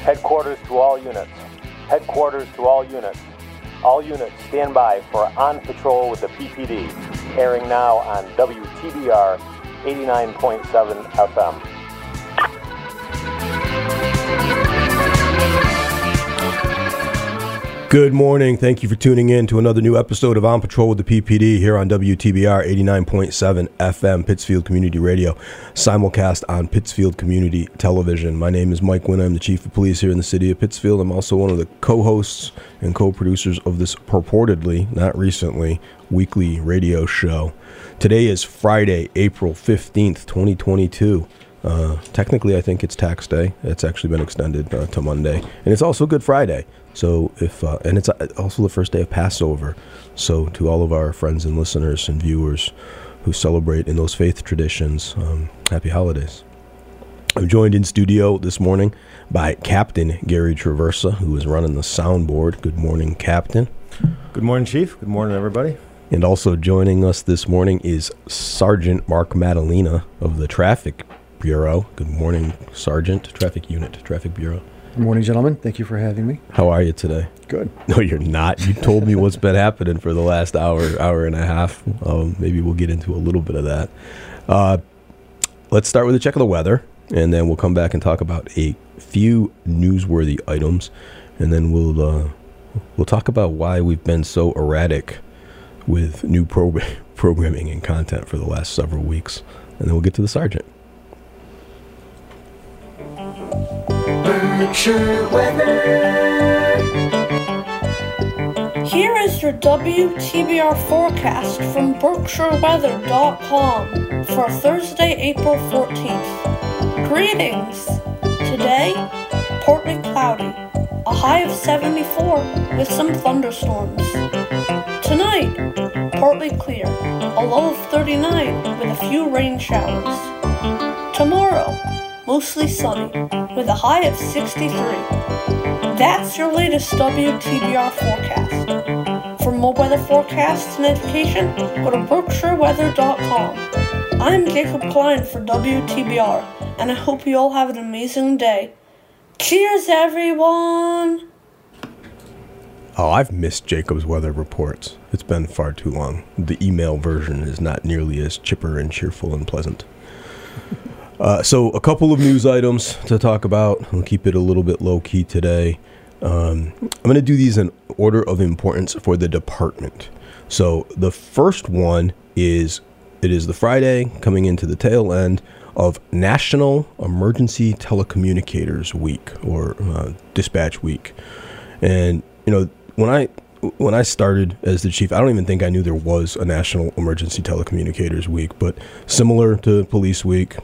Headquarters to all units. Headquarters to all units. All units stand by for On Patrol with the PPD, airing now on WTBR 89.7 FM. Good morning. Thank you for tuning in to another new episode of On Patrol with the PPD here on WTBR 89.7 FM, Pittsfield Community Radio, simulcast on Pittsfield Community Television. My name is Mike Wynn. I'm the Chief of Police here in the city of Pittsfield. I'm also one of the co hosts and co producers of this purportedly, not recently, weekly radio show. Today is Friday, April 15th, 2022. Uh, technically, I think it's tax day. It's actually been extended uh, to Monday, and it's also Good Friday. So if uh, and it's uh, also the first day of Passover. So to all of our friends and listeners and viewers who celebrate in those faith traditions, um, happy holidays. I'm joined in studio this morning by Captain Gary Traversa, who is running the soundboard. Good morning, Captain. Good morning, Chief. Good morning, everybody. And also joining us this morning is Sergeant Mark Madalena of the Traffic Bureau. Good morning, Sergeant, Traffic Unit, Traffic Bureau. Good morning, gentlemen. Thank you for having me. How are you today? Good. No, you're not. You told me what's been happening for the last hour, hour and a half. Um, maybe we'll get into a little bit of that. Uh, let's start with a check of the weather, and then we'll come back and talk about a few newsworthy items, and then we'll uh, we'll talk about why we've been so erratic with new pro- programming and content for the last several weeks, and then we'll get to the sergeant. Weather. Here is your WTBR forecast from BerkshireWeather.com for Thursday, April 14th. Greetings! Today, partly cloudy, a high of 74 with some thunderstorms. Tonight, partly clear, a low of 39 with a few rain showers. Tomorrow, mostly sunny, with a high of 63. That's your latest WTBR forecast. For more weather forecasts and education, go to BerkshireWeather.com. I'm Jacob Klein for WTBR, and I hope you all have an amazing day. Cheers, everyone! Oh, I've missed Jacob's weather reports. It's been far too long. The email version is not nearly as chipper and cheerful and pleasant. Uh, so, a couple of news items to talk about. We'll keep it a little bit low key today. Um, I'm going to do these in order of importance for the department. So, the first one is it is the Friday coming into the tail end of National Emergency Telecommunicators Week or uh, Dispatch Week. And, you know, when I when I started as the chief, I don't even think I knew there was a National Emergency Telecommunicators Week, but similar to Police Week,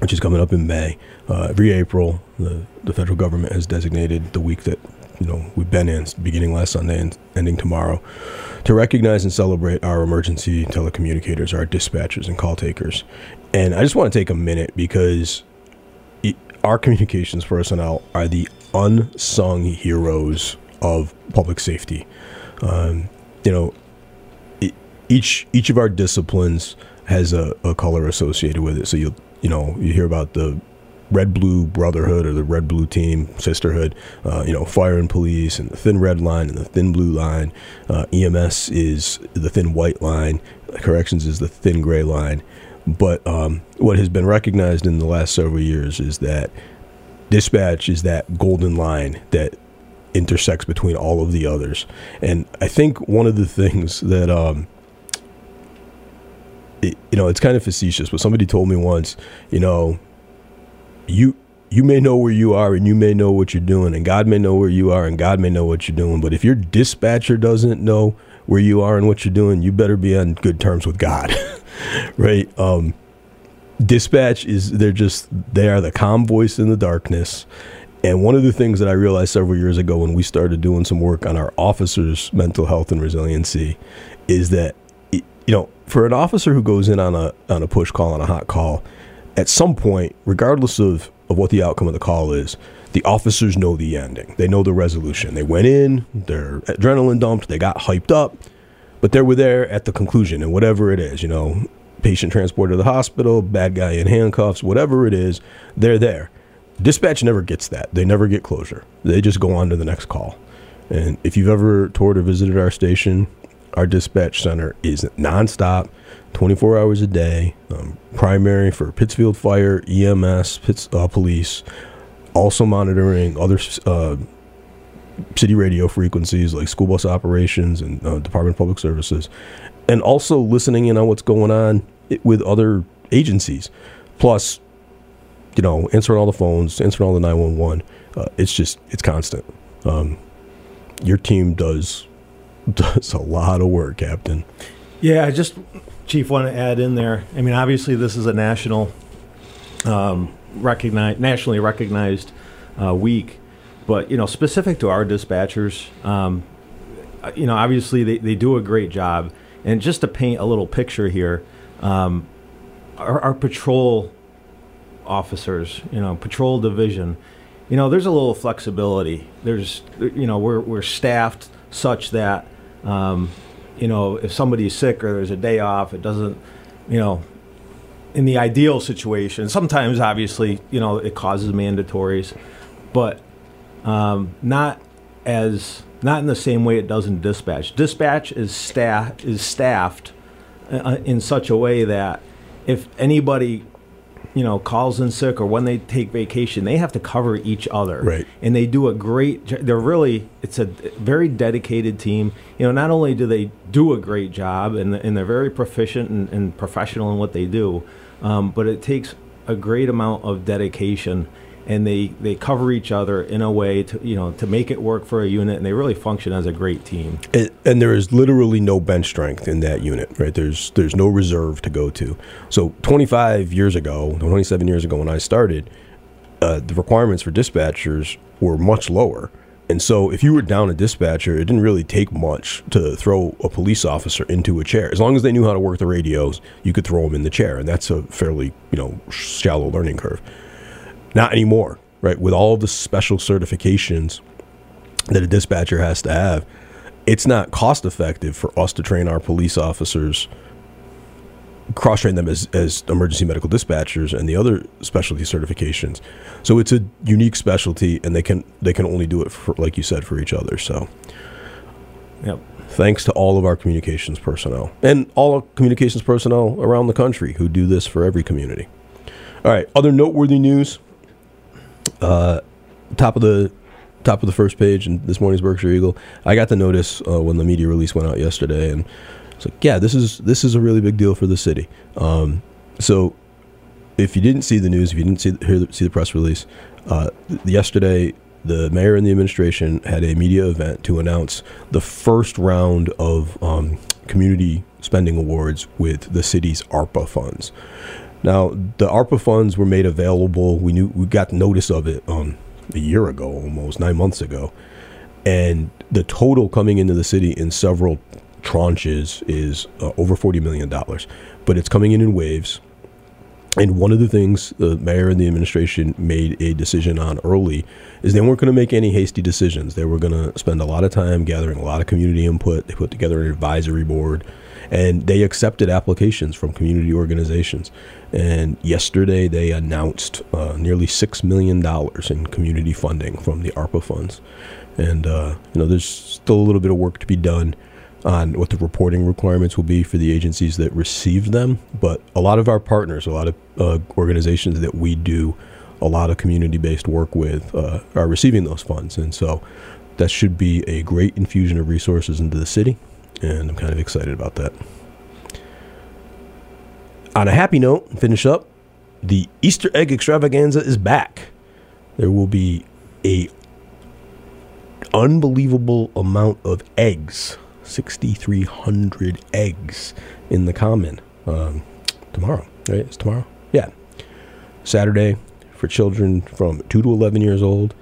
which is coming up in May. Uh, every April, the, the federal government has designated the week that you know we've been in, beginning last Sunday and ending tomorrow, to recognize and celebrate our emergency telecommunicators, our dispatchers and call takers. And I just want to take a minute because it, our communications personnel are the unsung heroes of public safety. Um, you know, it, each each of our disciplines has a, a color associated with it. So you you know, you hear about the red blue brotherhood or the red blue team sisterhood, uh, you know, fire and police and the thin red line and the thin blue line. Uh, EMS is the thin white line. Corrections is the thin gray line. But um, what has been recognized in the last several years is that dispatch is that golden line that intersects between all of the others. And I think one of the things that um, it, you know, it's kind of facetious, but somebody told me once, you know, you you may know where you are and you may know what you're doing, and God may know where you are and God may know what you're doing. But if your dispatcher doesn't know where you are and what you're doing, you better be on good terms with God, right? Um, dispatch is they're just they are the calm voice in the darkness. And one of the things that I realized several years ago when we started doing some work on our officers' mental health and resiliency is that you know for an officer who goes in on a on a push call on a hot call, at some point, regardless of of what the outcome of the call is, the officers know the ending. They know the resolution. They went in, their adrenaline dumped, they got hyped up, but they were there at the conclusion, and whatever it is, you know, patient transported to the hospital, bad guy in handcuffs, whatever it is, they're there. Dispatch never gets that. They never get closure. They just go on to the next call. And if you've ever toured or visited our station, our dispatch center is nonstop, 24 hours a day, um, primary for Pittsfield Fire, EMS, Pitts, uh, police, also monitoring other uh, city radio frequencies like school bus operations and uh, Department of Public Services, and also listening in on what's going on with other agencies. Plus, you know, answering all the phones, answering all the 911. Uh, it's just, it's constant. Um, your team does does a lot of work, Captain. Yeah, I just, Chief, want to add in there. I mean, obviously, this is a national, um, recognized, nationally recognized uh, week, but you know, specific to our dispatchers, um, uh, you know, obviously they, they do a great job. And just to paint a little picture here, um, our, our patrol officers, you know, patrol division, you know, there's a little flexibility. There's, you know, we're, we're staffed such that, um, you know, if somebody's sick or there's a day off, it doesn't, you know, in the ideal situation, sometimes obviously, you know, it causes mandatories, but um, not as not in the same way it does in dispatch. Dispatch is staff is staffed uh, in such a way that if anybody you know calls in sick or when they take vacation they have to cover each other Right. and they do a great they're really it's a very dedicated team you know not only do they do a great job and, and they're very proficient and, and professional in what they do um, but it takes a great amount of dedication and they, they cover each other in a way to you know to make it work for a unit and they really function as a great team And, and there is literally no bench strength in that unit, right? There's there's no reserve to go to. So 25 years ago, 27 years ago when I started, uh, the requirements for dispatchers were much lower. And so if you were down a dispatcher, it didn't really take much to throw a police officer into a chair. As long as they knew how to work the radios, you could throw them in the chair, and that's a fairly you know shallow learning curve. Not anymore, right? With all the special certifications that a dispatcher has to have, it's not cost effective for us to train our police officers, cross train them as, as emergency medical dispatchers and the other specialty certifications. So it's a unique specialty, and they can they can only do it for, like you said, for each other. So yep thanks to all of our communications personnel and all our communications personnel around the country who do this for every community. All right, other noteworthy news. Top of the top of the first page in this morning's Berkshire Eagle. I got the notice uh, when the media release went out yesterday, and it's like, yeah, this is this is a really big deal for the city. Um, so, if you didn't see the news, if you didn't see hear the, see the press release, uh, th- yesterday the mayor and the administration had a media event to announce the first round of um, community spending awards with the city's ARPA funds. Now, the ARPA funds were made available. We knew we got notice of it um, a year ago, almost nine months ago, and the total coming into the city in several tranches is uh, over forty million dollars. But it's coming in in waves. And one of the things the mayor and the administration made a decision on early is they weren't going to make any hasty decisions. They were going to spend a lot of time gathering a lot of community input. They put together an advisory board and they accepted applications from community organizations. And yesterday they announced uh, nearly $6 million in community funding from the ARPA funds. And, uh, you know, there's still a little bit of work to be done on what the reporting requirements will be for the agencies that receive them. But a lot of our partners, a lot of uh, organizations that we do a lot of community based work with, uh, are receiving those funds. And so that should be a great infusion of resources into the city. And I'm kind of excited about that. On a happy note, finish up. The Easter egg extravaganza is back. There will be a unbelievable amount of eggs 6,300 eggs in the common um, tomorrow. Right? It's tomorrow? Yeah. Saturday for children from 2 to 11 years old,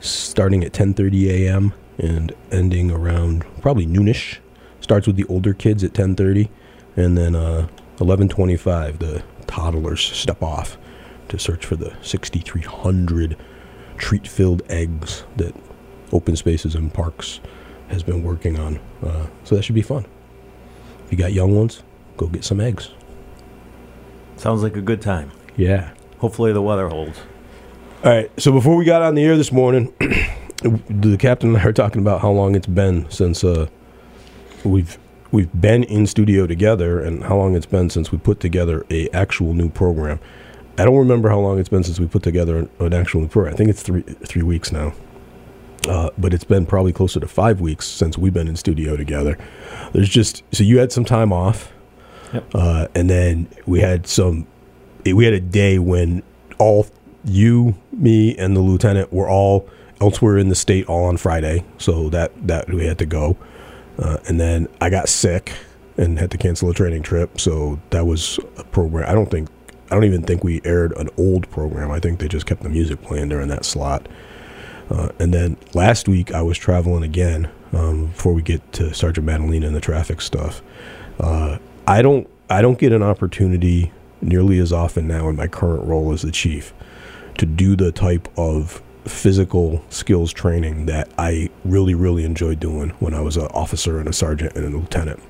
starting at 10.30 a.m. and ending around probably noonish. Starts with the older kids at 10.30 and then uh, 11.25 the toddlers step off to search for the 6,300 treat-filled eggs that open spaces and parks has been working on. Uh, so that should be fun. If you got young ones, go get some eggs. sounds like a good time Yeah. hopefully the weather holds All right. So before we got on the air this morning, the captain and I are talking about how long it's been since uh, we've we've been in studio together, and how long it's been since we put together a actual new program. I don't remember how long it's been since we put together an, an actual new program. I think it's three three weeks now. Uh, but it's been probably closer to five weeks since we've been in studio together. There's just so you had some time off, Yep. uh, and then we had some. We had a day when all you, me, and the lieutenant were all elsewhere in the state, all on Friday. So that that we had to go, uh, and then I got sick and had to cancel a training trip. So that was a program. I don't think. I don't even think we aired an old program. I think they just kept the music playing during that slot. Uh, and then last week I was traveling again um, before we get to Sergeant Madalena and the traffic stuff. Uh, I don't I don't get an opportunity nearly as often now in my current role as the chief to do the type of physical skills training that I really really enjoyed doing when I was an officer and a sergeant and a lieutenant.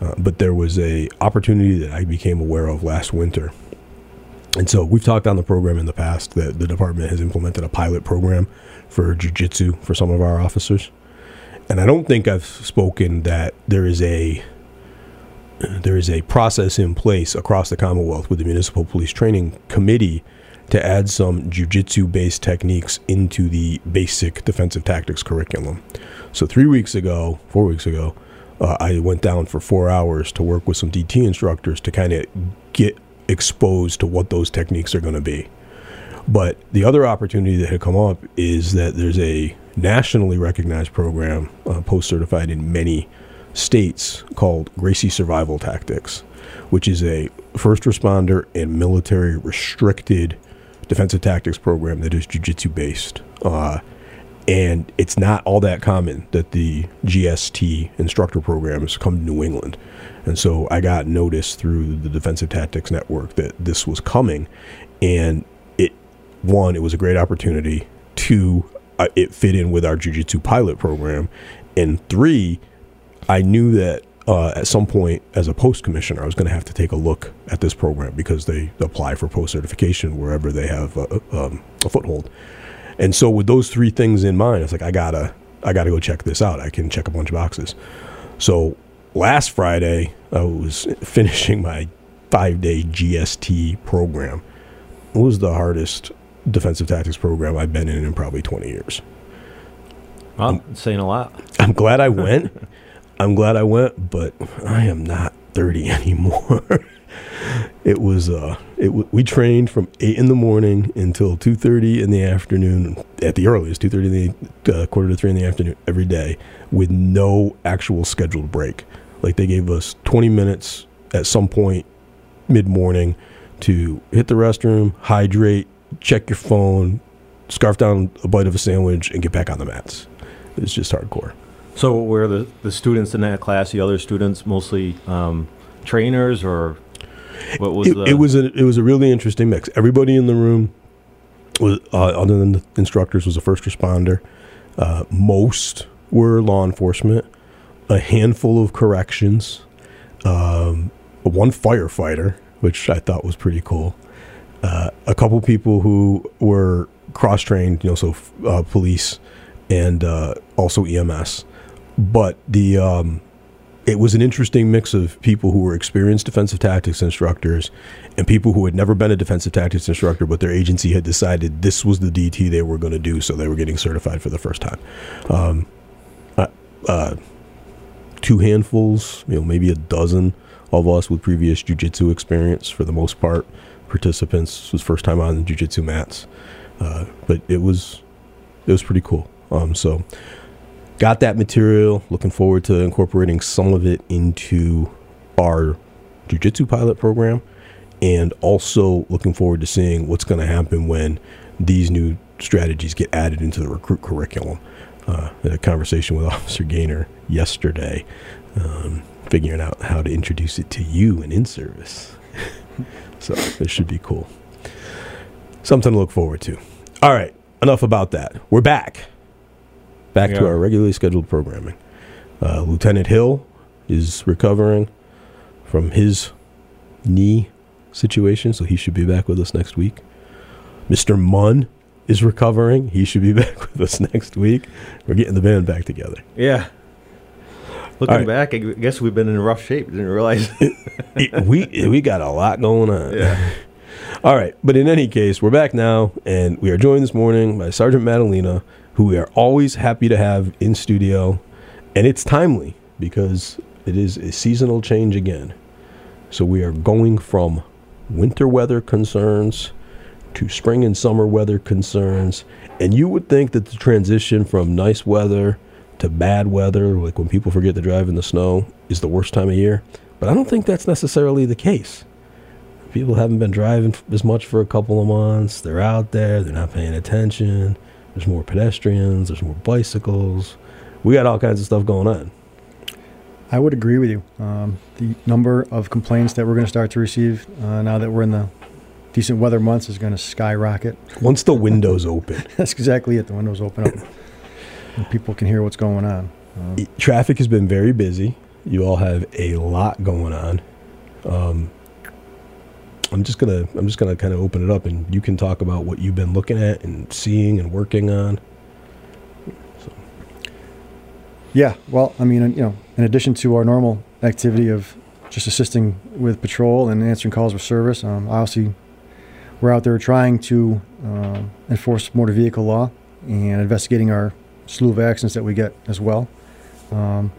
Uh, but there was a opportunity that I became aware of last winter and so we've talked on the program in the past that the department has implemented a pilot program for jujitsu for some of our officers. And I don't think I've spoken that there is a there is a process in place across the Commonwealth with the Municipal Police Training Committee to add some jujitsu based techniques into the basic defensive tactics curriculum. So three weeks ago, four weeks ago, uh, I went down for four hours to work with some DT instructors to kind of get exposed to what those techniques are going to be. But the other opportunity that had come up is that there's a nationally recognized program, uh, post certified in many states, called Gracie Survival Tactics, which is a first responder and military restricted defensive tactics program that is jiu-jitsu based. Uh, and it's not all that common that the GST instructor programs come to New England. And so I got notice through the Defensive Tactics Network that this was coming. And it, one, it was a great opportunity. Two, uh, it fit in with our Jiu Jitsu pilot program. And three, I knew that uh, at some point as a post commissioner, I was going to have to take a look at this program because they apply for post certification wherever they have a, um, a foothold. And so with those three things in mind, it's like I gotta I gotta go check this out. I can check a bunch of boxes. So last Friday, I was finishing my five day GST program. It was the hardest defensive tactics program I've been in in probably 20 years. It's saying a lot. I'm glad I went. I'm glad I went, but I am not 30 anymore. it was uh it w- we trained from 8 in the morning until 2:30 in the afternoon at the earliest 2:30 in the uh, quarter to 3 in the afternoon every day with no actual scheduled break. Like they gave us 20 minutes at some point mid-morning to hit the restroom, hydrate, check your phone, scarf down a bite of a sandwich and get back on the mats. It's just hardcore. So were the, the students in that class, the other students, mostly um, trainers or what was it, the... it was a it was a really interesting mix. Everybody in the room was uh, other than the instructors was a first responder. Uh, most were law enforcement. A handful of corrections. Um, one firefighter, which I thought was pretty cool. Uh, a couple people who were cross trained, you know, so uh, police and uh, also EMS. But the um, it was an interesting mix of people who were experienced defensive tactics instructors and people who had never been a defensive tactics instructor, but their agency had decided this was the DT they were going to do, so they were getting certified for the first time. Um, uh, uh, two handfuls, you know, maybe a dozen of us with previous jujitsu experience, for the most part, participants was first time on jujitsu mats, uh, but it was it was pretty cool. Um, so got that material. Looking forward to incorporating some of it into our jujitsu pilot program, and also looking forward to seeing what's going to happen when these new strategies get added into the recruit curriculum. Uh, a conversation with Officer Gaynor yesterday, um, figuring out how to introduce it to you and in service. so it should be cool. Something to look forward to. All right, enough about that. We're back back to our regularly scheduled programming. Uh, Lieutenant Hill is recovering from his knee situation, so he should be back with us next week. Mr. Munn is recovering. He should be back with us next week. We're getting the band back together. Yeah. Looking right. back, I guess we've been in rough shape. Didn't realize. It- we we got a lot going on. yeah. All right, but in any case, we're back now, and we are joined this morning by Sergeant Madalena, who we are always happy to have in studio, and it's timely because it is a seasonal change again. So we are going from winter weather concerns to spring and summer weather concerns, and you would think that the transition from nice weather to bad weather, like when people forget to drive in the snow, is the worst time of year. But I don't think that's necessarily the case people haven't been driving as much for a couple of months. They're out there, they're not paying attention. There's more pedestrians, there's more bicycles. We got all kinds of stuff going on. I would agree with you. Um, the number of complaints that we're going to start to receive uh, now that we're in the decent weather months is going to skyrocket. Once the windows open, That's exactly it. The windows open up, and people can hear what's going on. Um, traffic has been very busy. You all have a lot going on. Um, I'm just gonna I'm just gonna kind of open it up, and you can talk about what you've been looking at and seeing and working on. Yeah, well, I mean, you know, in addition to our normal activity of just assisting with patrol and answering calls for service, um, obviously we're out there trying to um, enforce motor vehicle law and investigating our slew of accidents that we get as well. Um,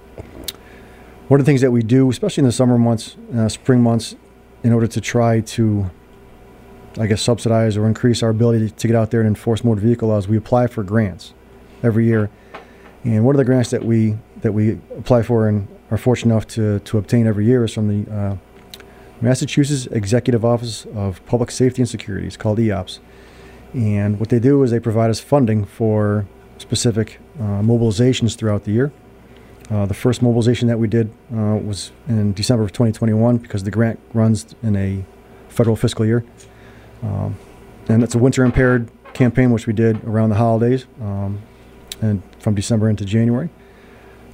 one of the things that we do, especially in the summer months, uh, spring months, in order to try to, I guess, subsidize or increase our ability to get out there and enforce motor vehicle laws, we apply for grants every year. And one of the grants that we that we apply for and are fortunate enough to, to obtain every year is from the uh, Massachusetts Executive Office of Public Safety and Security. It's called EOPS. And what they do is they provide us funding for specific uh, mobilizations throughout the year. Uh, the first mobilization that we did uh, was in December of 2021 because the grant runs in a federal fiscal year. Um, and it's a winter impaired campaign, which we did around the holidays. Um, and from December into January.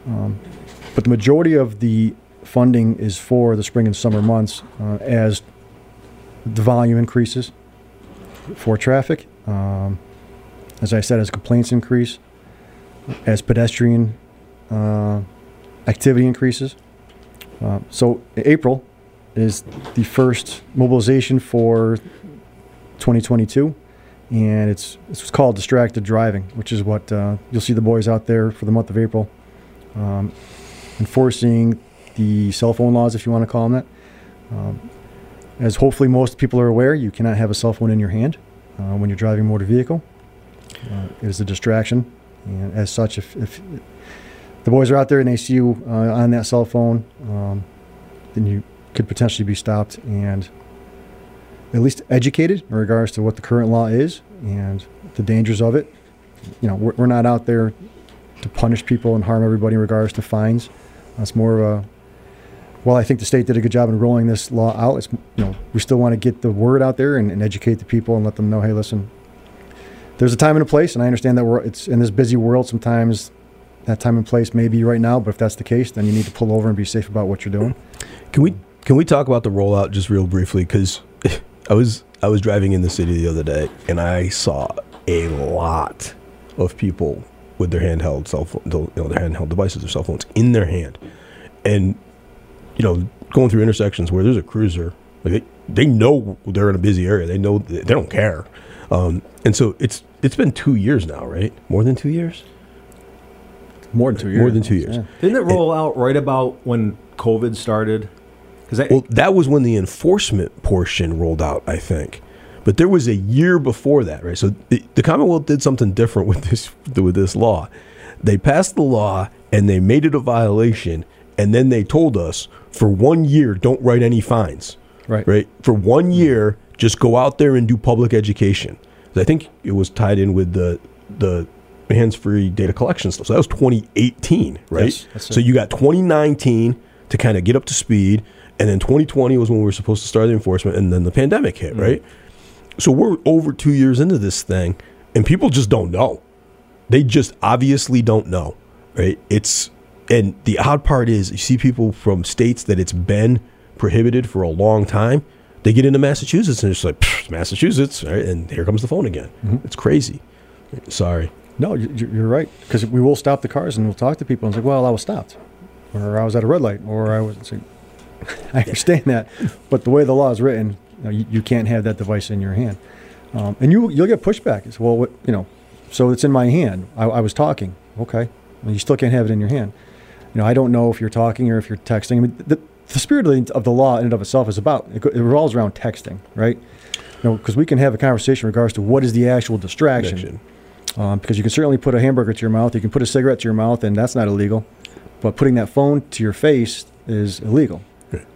Um, but the majority of the funding is for the spring and summer months uh, as the volume increases for traffic. Um, as I said, as complaints increase, as pedestrian uh, activity increases. Uh, so April is the first mobilization for 2022 and it's it's called distracted driving, which is what uh, you'll see the boys out there for the month of April, um, enforcing the cell phone laws, if you want to call them that. Um, as hopefully most people are aware, you cannot have a cell phone in your hand uh, when you're driving a motor vehicle. Uh, it is a distraction, and as such, if, if the boys are out there and they see you uh, on that cell phone, um, then you could potentially be stopped and at least educated in regards to what the current law is and the dangers of it. You know, we're, we're not out there to punish people and harm everybody in regards to fines. That's more of a, well, I think the state did a good job in rolling this law out. It's, you know, we still want to get the word out there and, and educate the people and let them know, hey, listen, there's a time and a place, and I understand that we're, it's in this busy world. Sometimes that time and place may be right now, but if that's the case, then you need to pull over and be safe about what you're doing. Can we can we talk about the rollout just real briefly? Because I was I was driving in the city the other day and I saw a lot of people with their handheld cell phone, you know, their handheld devices or cell phones in their hand, and you know, going through intersections where there's a cruiser, like they, they know they're in a busy area. They know they don't care, um, and so it's it's been two years now, right? More than two years. More than two years. More than two years. Yeah. Didn't it roll out right about when COVID started? Because Well, that was when the enforcement portion rolled out, I think. But there was a year before that, right? So the, the Commonwealth did something different with this with this law. They passed the law and they made it a violation, and then they told us for one year don't write any fines. Right. Right. For one year, just go out there and do public education. I think it was tied in with the the hands-free data collection stuff. So that was 2018, right? Yes, so you got 2019 to kind of get up to speed, and then 2020 was when we were supposed to start the enforcement, and then the pandemic hit, mm-hmm. right? So we're over two years into this thing, and people just don't know. They just obviously don't know, right? It's and the odd part is you see people from states that it's been prohibited for a long time. They get into Massachusetts and it's like Massachusetts, right? And here comes the phone again. Mm-hmm. It's crazy. Sorry. No, you- you- you're right. Because we will stop the cars and we'll talk to people and say, well, I was stopped. Or I was at a red light. Or I was. Like, I understand that. But the way the law is written, you, know, you, you can't have that device in your hand. Um, and you, you'll get pushback. It's, well, what, you know, so it's in my hand. I, I was talking. Okay. Well, you still can't have it in your hand. You know, I don't know if you're talking or if you're texting. I mean, the, the spirit of the, of the law in and of itself is about, it, it revolves around texting, right? You know, because we can have a conversation in regards to what is the actual distraction Connection. Um, because you can certainly put a hamburger to your mouth, you can put a cigarette to your mouth, and that's not illegal. But putting that phone to your face is illegal.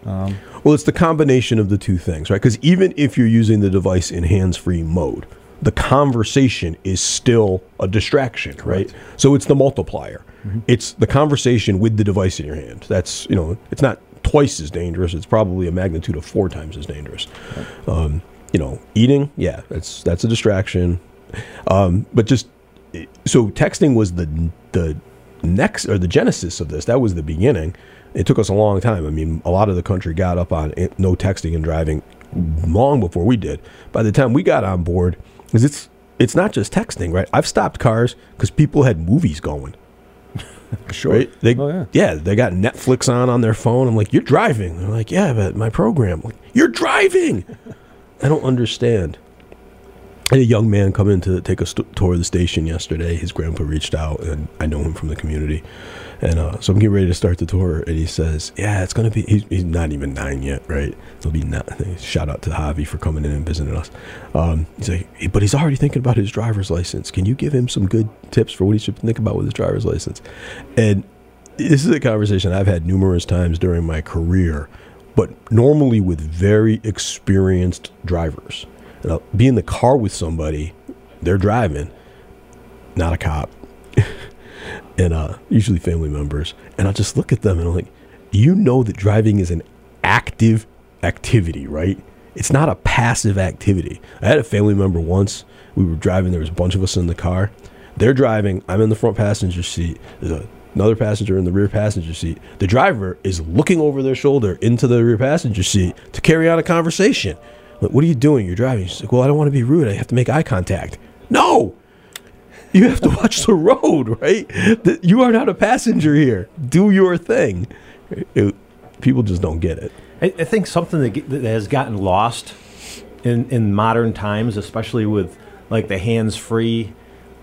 Um, Well, it's the combination of the two things, right? Because even if you're using the device in hands-free mode, the conversation is still a distraction, right? So it's the multiplier. It's the conversation with the device in your hand. That's you know, it's not twice as dangerous. It's probably a magnitude of four times as dangerous. Um, you know, eating, yeah, that's that's a distraction. Um, but just so texting was the the next or the genesis of this. That was the beginning. It took us a long time. I mean, a lot of the country got up on it, no texting and driving long before we did. By the time we got on board, because it's it's not just texting, right? I've stopped cars because people had movies going. sure. Right? They, Oh, yeah. yeah, they got Netflix on on their phone. I'm like, you're driving. They're like, yeah, but my program. I'm like, you're driving. I don't understand. Had a young man come in to take a st- tour of the station yesterday. His grandpa reached out, and I know him from the community. And uh, so I'm getting ready to start the tour, and he says, "Yeah, it's gonna be." He's, he's not even nine yet, right? He'll be not. Shout out to Javi for coming in and visiting us. Um, he's like, but he's already thinking about his driver's license. Can you give him some good tips for what he should think about with his driver's license? And this is a conversation I've had numerous times during my career, but normally with very experienced drivers. I'll be in the car with somebody, they're driving, not a cop, and uh, usually family members, and I'll just look at them and I'm like, you know that driving is an active activity, right? It's not a passive activity. I had a family member once. We were driving. There was a bunch of us in the car. They're driving. I'm in the front passenger seat. There's another passenger in the rear passenger seat. The driver is looking over their shoulder into the rear passenger seat to carry on a conversation. What are you doing? You're driving. She's like, well, I don't want to be rude. I have to make eye contact. No, you have to watch the road, right? You are not a passenger here. Do your thing. It- people just don't get it. I, I think something that, that has gotten lost in, in modern times, especially with like the hands-free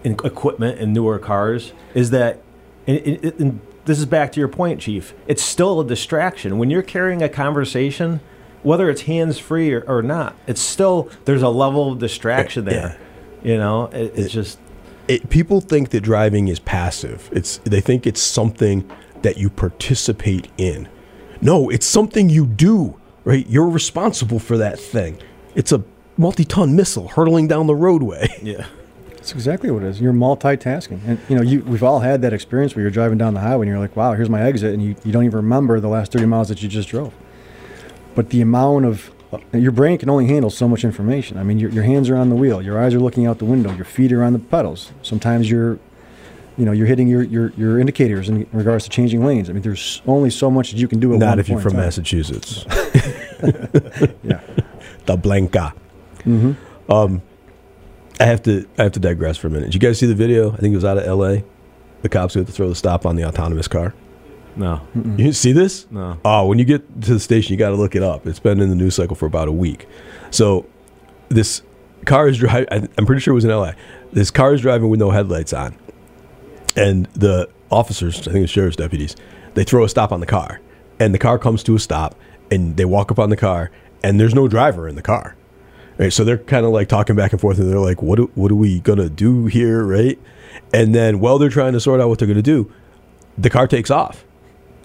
equipment in newer cars, is that, and, and, and this is back to your point, Chief. It's still a distraction when you're carrying a conversation, whether it's hands-free or, or not. It's still there's a level of distraction there. You know, it, it's just it, people think that driving is passive. It's they think it's something that you participate in. No, it's something you do. Right? You're responsible for that thing. It's a multi-ton missile hurtling down the roadway. yeah. That's exactly what it is. You're multitasking. And, you know, you, we've all had that experience where you're driving down the highway and you're like, wow, here's my exit. And you, you don't even remember the last 30 miles that you just drove. But the amount of, your brain can only handle so much information. I mean, your, your hands are on the wheel, your eyes are looking out the window, your feet are on the pedals. Sometimes you're, you know, you're hitting your, your, your indicators in regards to changing lanes. I mean, there's only so much that you can do at Not if you're from. Massachusetts. Yeah. the Blanca. Mm-hmm. Um, I have to I have to digress for a minute. Did you guys see the video? I think it was out of L.A. The cops had to throw the stop on the autonomous car. No. You didn't see this? No. Oh, when you get to the station, you got to look it up. It's been in the news cycle for about a week. So this car is driving. I'm pretty sure it was in LA. This car is driving with no headlights on, and the officers, I think the sheriff's deputies, they throw a stop on the car, and the car comes to a stop, and they walk up on the car, and there's no driver in the car. Right, so they're kind of like talking back and forth, and they're like, "What? do- What are we gonna do here?" Right, and then while they're trying to sort out what they're gonna do, the car takes off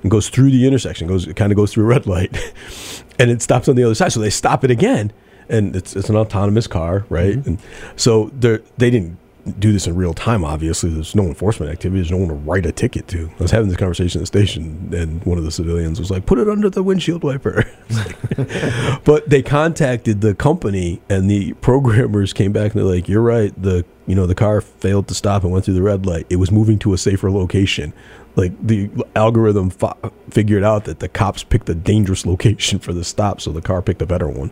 and goes through the intersection, goes it kind of goes through a red light, and it stops on the other side. So they stop it again, and it's it's an autonomous car, right? Mm-hmm. And so they they didn't do this in real time. Obviously, there's no enforcement activity. There's no one to write a ticket to. I was having this conversation at the station, and one of the civilians was like, "Put it under the windshield wiper." but they contacted the company, and the programmers came back and they're like, "You're right. The you know the car failed to stop and went through the red light. It was moving to a safer location." Like the algorithm fi- figured out that the cops picked a dangerous location for the stop, so the car picked a better one.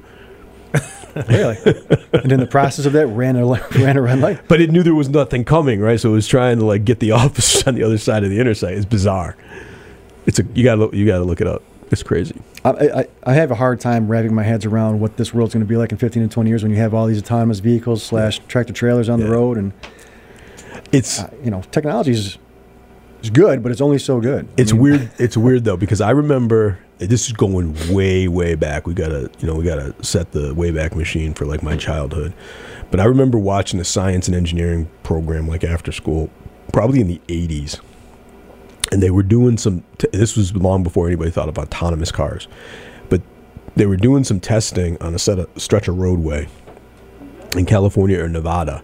really. and in the process of that, ran a ran a red light. But it knew there was nothing coming, right? So it was trying to like get the officers on the other side of the interstate. It's bizarre. It's a you gotta you gotta look it up. It's crazy. I, I, I have a hard time wrapping my heads around what this world's going to be like in 15 and 20 years when you have all these autonomous vehicles slash tractor trailers on Yeah. the road, and It's uh, you know, technology is is good, but it's only so good. I It's mean, weird. It's weird though because I remember this is going way, way back. We gotta, you know, we gotta set the wayback machine for like my childhood. But I remember watching a science and engineering program like after school, probably in the '80s, and they were doing some. T- this was long before anybody thought of autonomous cars, but they were doing some testing on a set of stretch of roadway in California or Nevada,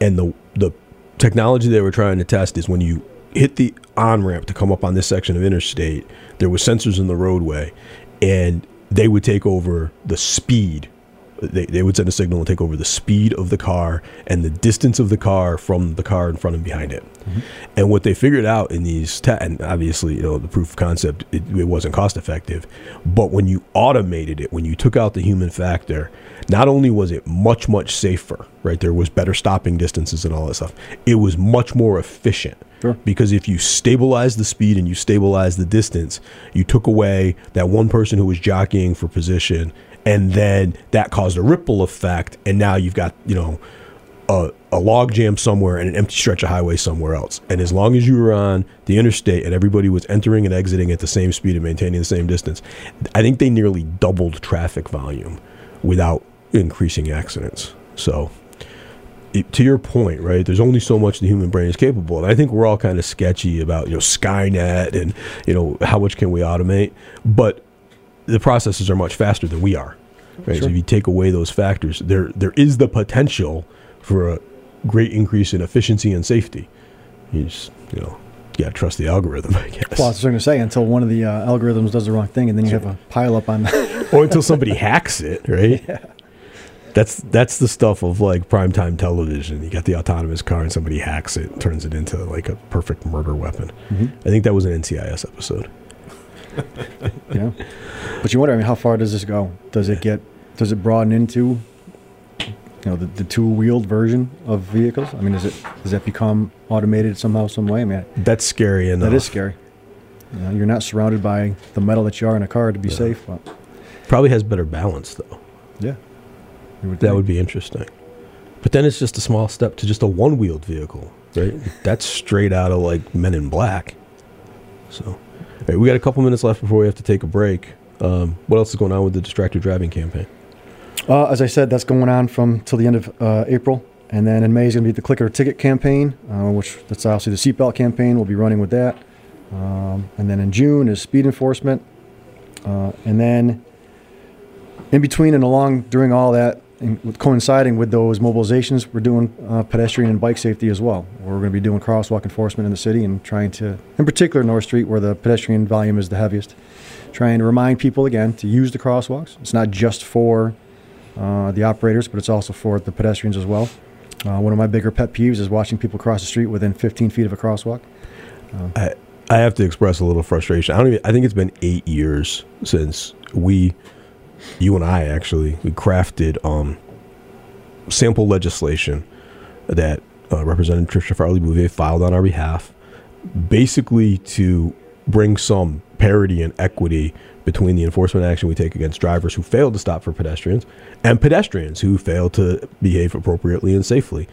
and the the technology they were trying to test is when you hit the on ramp to come up on this section of interstate, there were sensors in the roadway, and they would take over the speed. They, they would send a signal and take over the speed of the car and the distance of the car from the car in front and behind it. Mm-hmm. And what they figured out in these, te- and obviously, you know, the proof of concept, it, it wasn't cost effective. But when you automated it, when you took out the human factor, not only was it much, much safer, right? There was better stopping distances and all that stuff. It was much more efficient. Sure. Because if you stabilize the speed and you stabilize the distance, you took away that one person who was jockeying for position, and then that caused a ripple effect, and now you've got, you know, a, a log jam somewhere and an empty stretch of highway somewhere else. And as long as you were on the interstate and everybody was entering and exiting at the same speed and maintaining the same distance, I think they nearly doubled traffic volume without increasing accidents. So, it, to your point, right? There's only so much the human brain is capable, and I think we're all kind of sketchy about you know Skynet and you know how much can we automate, but the processes are much faster than we are. Right? So if you take away those factors, there there is the potential for a great increase in efficiency and safety. You just you know you got to trust the algorithm, I guess. Well, I was going to say until one of the uh, algorithms does the wrong thing, and then you have a pile up on. or until somebody hacks it, right? That's that's the stuff of like primetime television. You got the autonomous car and somebody hacks it, turns it into like a perfect murder weapon. Mm-hmm. I think that was an NCIS episode. know, but you wonder, I mean, how far does this go? Does it get? Does it broaden into? You know, the, the two-wheeled version of vehicles. I mean, does it does that become automated somehow, some way? I mean, That's scary enough. that is scary. You know, you're not surrounded by the metal that you are in a car to be Yeah. safe. But Probably has better balance though. yeah, would That think. would be interesting. But then it's just a small step to just a one-wheeled vehicle, right? That's straight out of like Men in Black. So, all right, we got a couple minutes left before we have to take a break. Um, what else is going on with the distracted driving campaign? Uh, as I said, that's going on from till the end of uh, April, and then in May is going to be the clicker ticket campaign, uh, which that's obviously the seatbelt campaign. We'll be running with that, um, and then in June is speed enforcement, uh, and then in between and along during all that, and coinciding with those mobilizations, we're doing uh, pedestrian and bike safety as well. We're going to be doing crosswalk enforcement in the city and trying to, in particular, North Street, where the pedestrian volume is the heaviest, trying to remind people again to use the crosswalks. It's not just for uh, the operators, but it's also for the pedestrians as well. Uh, one of my bigger pet peeves is watching people cross the street within 15 feet of a crosswalk. I, I have to express a little frustration. I don't even, I think it's been eight years since we, you and I actually, we crafted um, sample legislation that uh, Representative Tricia Farley Bouvier filed on our behalf, basically to bring some parity and equity between the enforcement action we take against drivers who fail to stop for pedestrians and pedestrians who fail to behave appropriately and safely.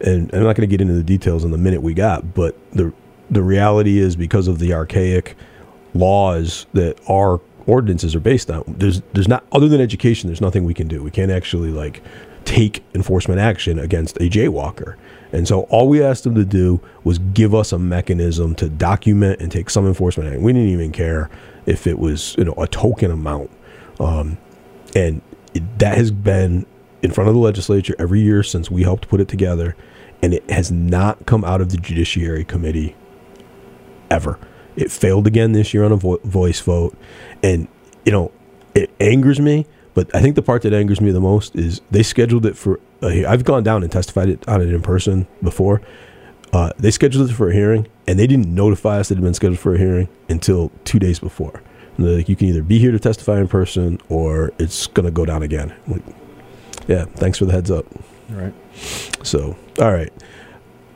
And I'm not going to get into the details in the minute we got, but the the reality is because of the archaic laws that our ordinances are based on, there's there's not other than education, there's nothing we can do. We can't actually like take enforcement action against a jaywalker. And so all we asked them to do was give us a mechanism to document and take some enforcement action. We didn't even care if it was you know a token amount, um, and it, that has been in front of the legislature every year since we helped put it together, and it has not come out of the Judiciary Committee ever. It failed again this year on a vo- voice vote, and you know it angers me. But I think the part that angers me the most is they scheduled it for. A, he- I've gone down and testified it on it in person before. Uh, they scheduled it for a hearing, and they didn't notify us that it had been scheduled for a hearing until two days before. And they're like, you can either be here to testify in person, or it's going to go down again. Like, Yeah, thanks for the heads up. All right. So, all right.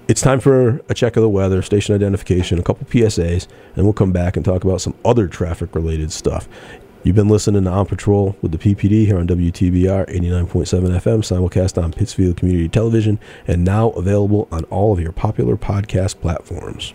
It's time for a check of the weather, station identification, a couple PSAs, and we'll come back and talk about some other traffic related stuff. You've been listening to On Patrol with the PPD here on WTBR 89.7 FM, simulcast on Pittsfield Community Television, and now available on all of your popular podcast platforms.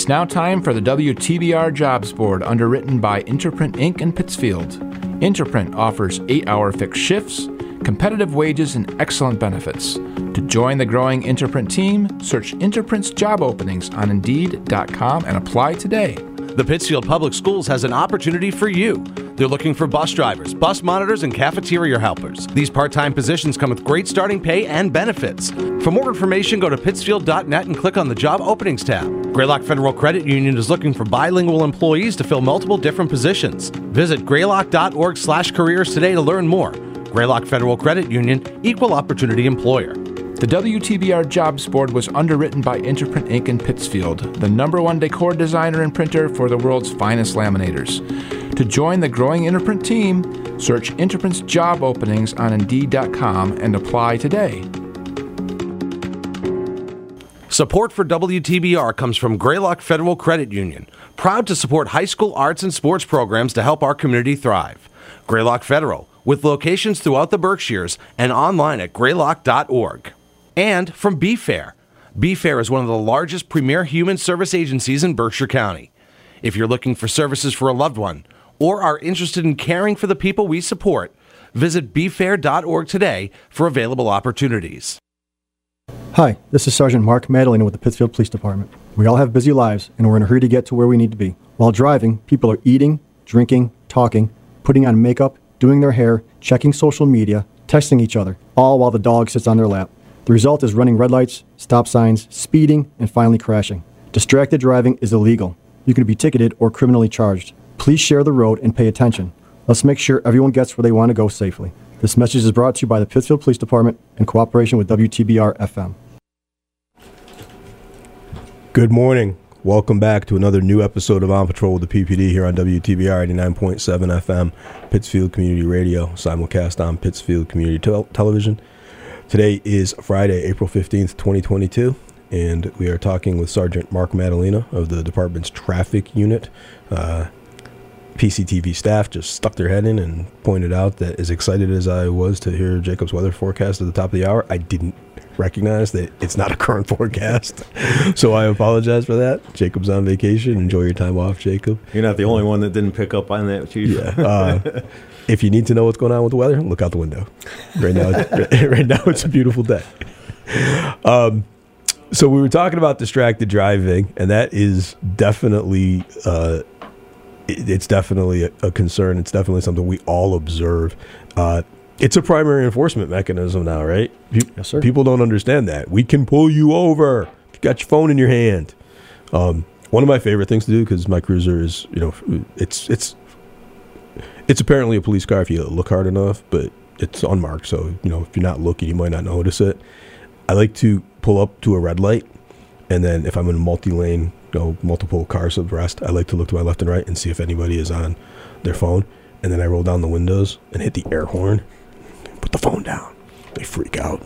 It's now time for the WTBR Jobs Board, underwritten by Interprint Inc. in Pittsfield. Interprint offers eight hour fixed shifts, competitive wages, and excellent benefits. To join the growing Interprint team, search Interprint's job openings on Indeed.com and apply today. The Pittsfield Public Schools has an opportunity for you. They're looking for bus drivers, bus monitors, and cafeteria helpers. These part time positions come with great starting pay and benefits. For more information, go to pittsfield.net and click on the Job Openings tab. Greylock Federal Credit Union is looking for bilingual employees to fill multiple different positions. Visit greylock.org slash careers today to learn more. Greylock Federal Credit Union, Equal Opportunity Employer. The WTBR Jobs Board was underwritten by Interprint Inc. in Pittsfield, the number one decor designer and printer for the world's finest laminators. To join the growing Interprint team, search Interprint's job openings on Indeed.com and apply today. Support for WTBR comes from Greylock Federal Credit Union, proud to support high school arts and sports programs to help our community thrive. Greylock Federal, with locations throughout the Berkshires and online at greylock.org. And from BFAIR. BFAIR is one of the largest premier human service agencies in Berkshire County. If you're looking for services for a loved one or are interested in caring for the people we support, visit bfair.org today for available opportunities. Hi, this is Sergeant Mark Madalena with the Pittsfield Police Department. We all have busy lives, and we're in a hurry to get to where we need to be. While driving, people are eating, drinking, talking, putting on makeup, doing their hair, checking social media, texting each other, all while the dog sits on their lap. The result is running red lights, stop signs, speeding, and finally crashing. Distracted driving is illegal. You can be ticketed or criminally charged. Please share the road and pay attention. Let's make sure everyone gets where they want to go safely. This message is brought to you by the Pittsfield Police Department in cooperation with WTBR FM. Good morning. Welcome back to another new episode of On Patrol with the PPD here on WTBR 89.7 FM, Pittsfield Community Radio, simulcast on Pittsfield Community Tel- Television. Today is Friday, April 15th, 2022, and we are talking with Sergeant Mark Madalena of the department's traffic unit. Uh, PCTV staff just stuck their head in and pointed out that as excited as I was to hear Jacob's weather forecast at the top of the hour, I didn't recognize that it's not a current forecast. so I apologize for that. Jacob's on vacation. Enjoy your time off, Jacob. You're not the only one that didn't pick up on that, Chief. Yeah. Uh, if you need to know what's going on with the weather, look out the window. Right now, right now it's a beautiful day. Um, so we were talking about distracted driving, and that is definitely uh, it- it's definitely a, a concern. It's definitely something we all observe. Uh, it's a primary enforcement mechanism now, right? Pe- Yes, sir. People don't understand that. We can pull you over. You got your phone in your hand. Um, one of my favorite things to do because my cruiser is, you know, it's it's it's apparently a police car if you look hard enough, but it's unmarked. So you know, if you're not looking, you might not notice it. I like to pull up to a red light, and then if I'm in a multi-lane, you know, multiple cars abreast, I like to look to my left and right and see if anybody is on their phone, and then I roll down the windows and hit the air horn. Put the phone down. They freak out.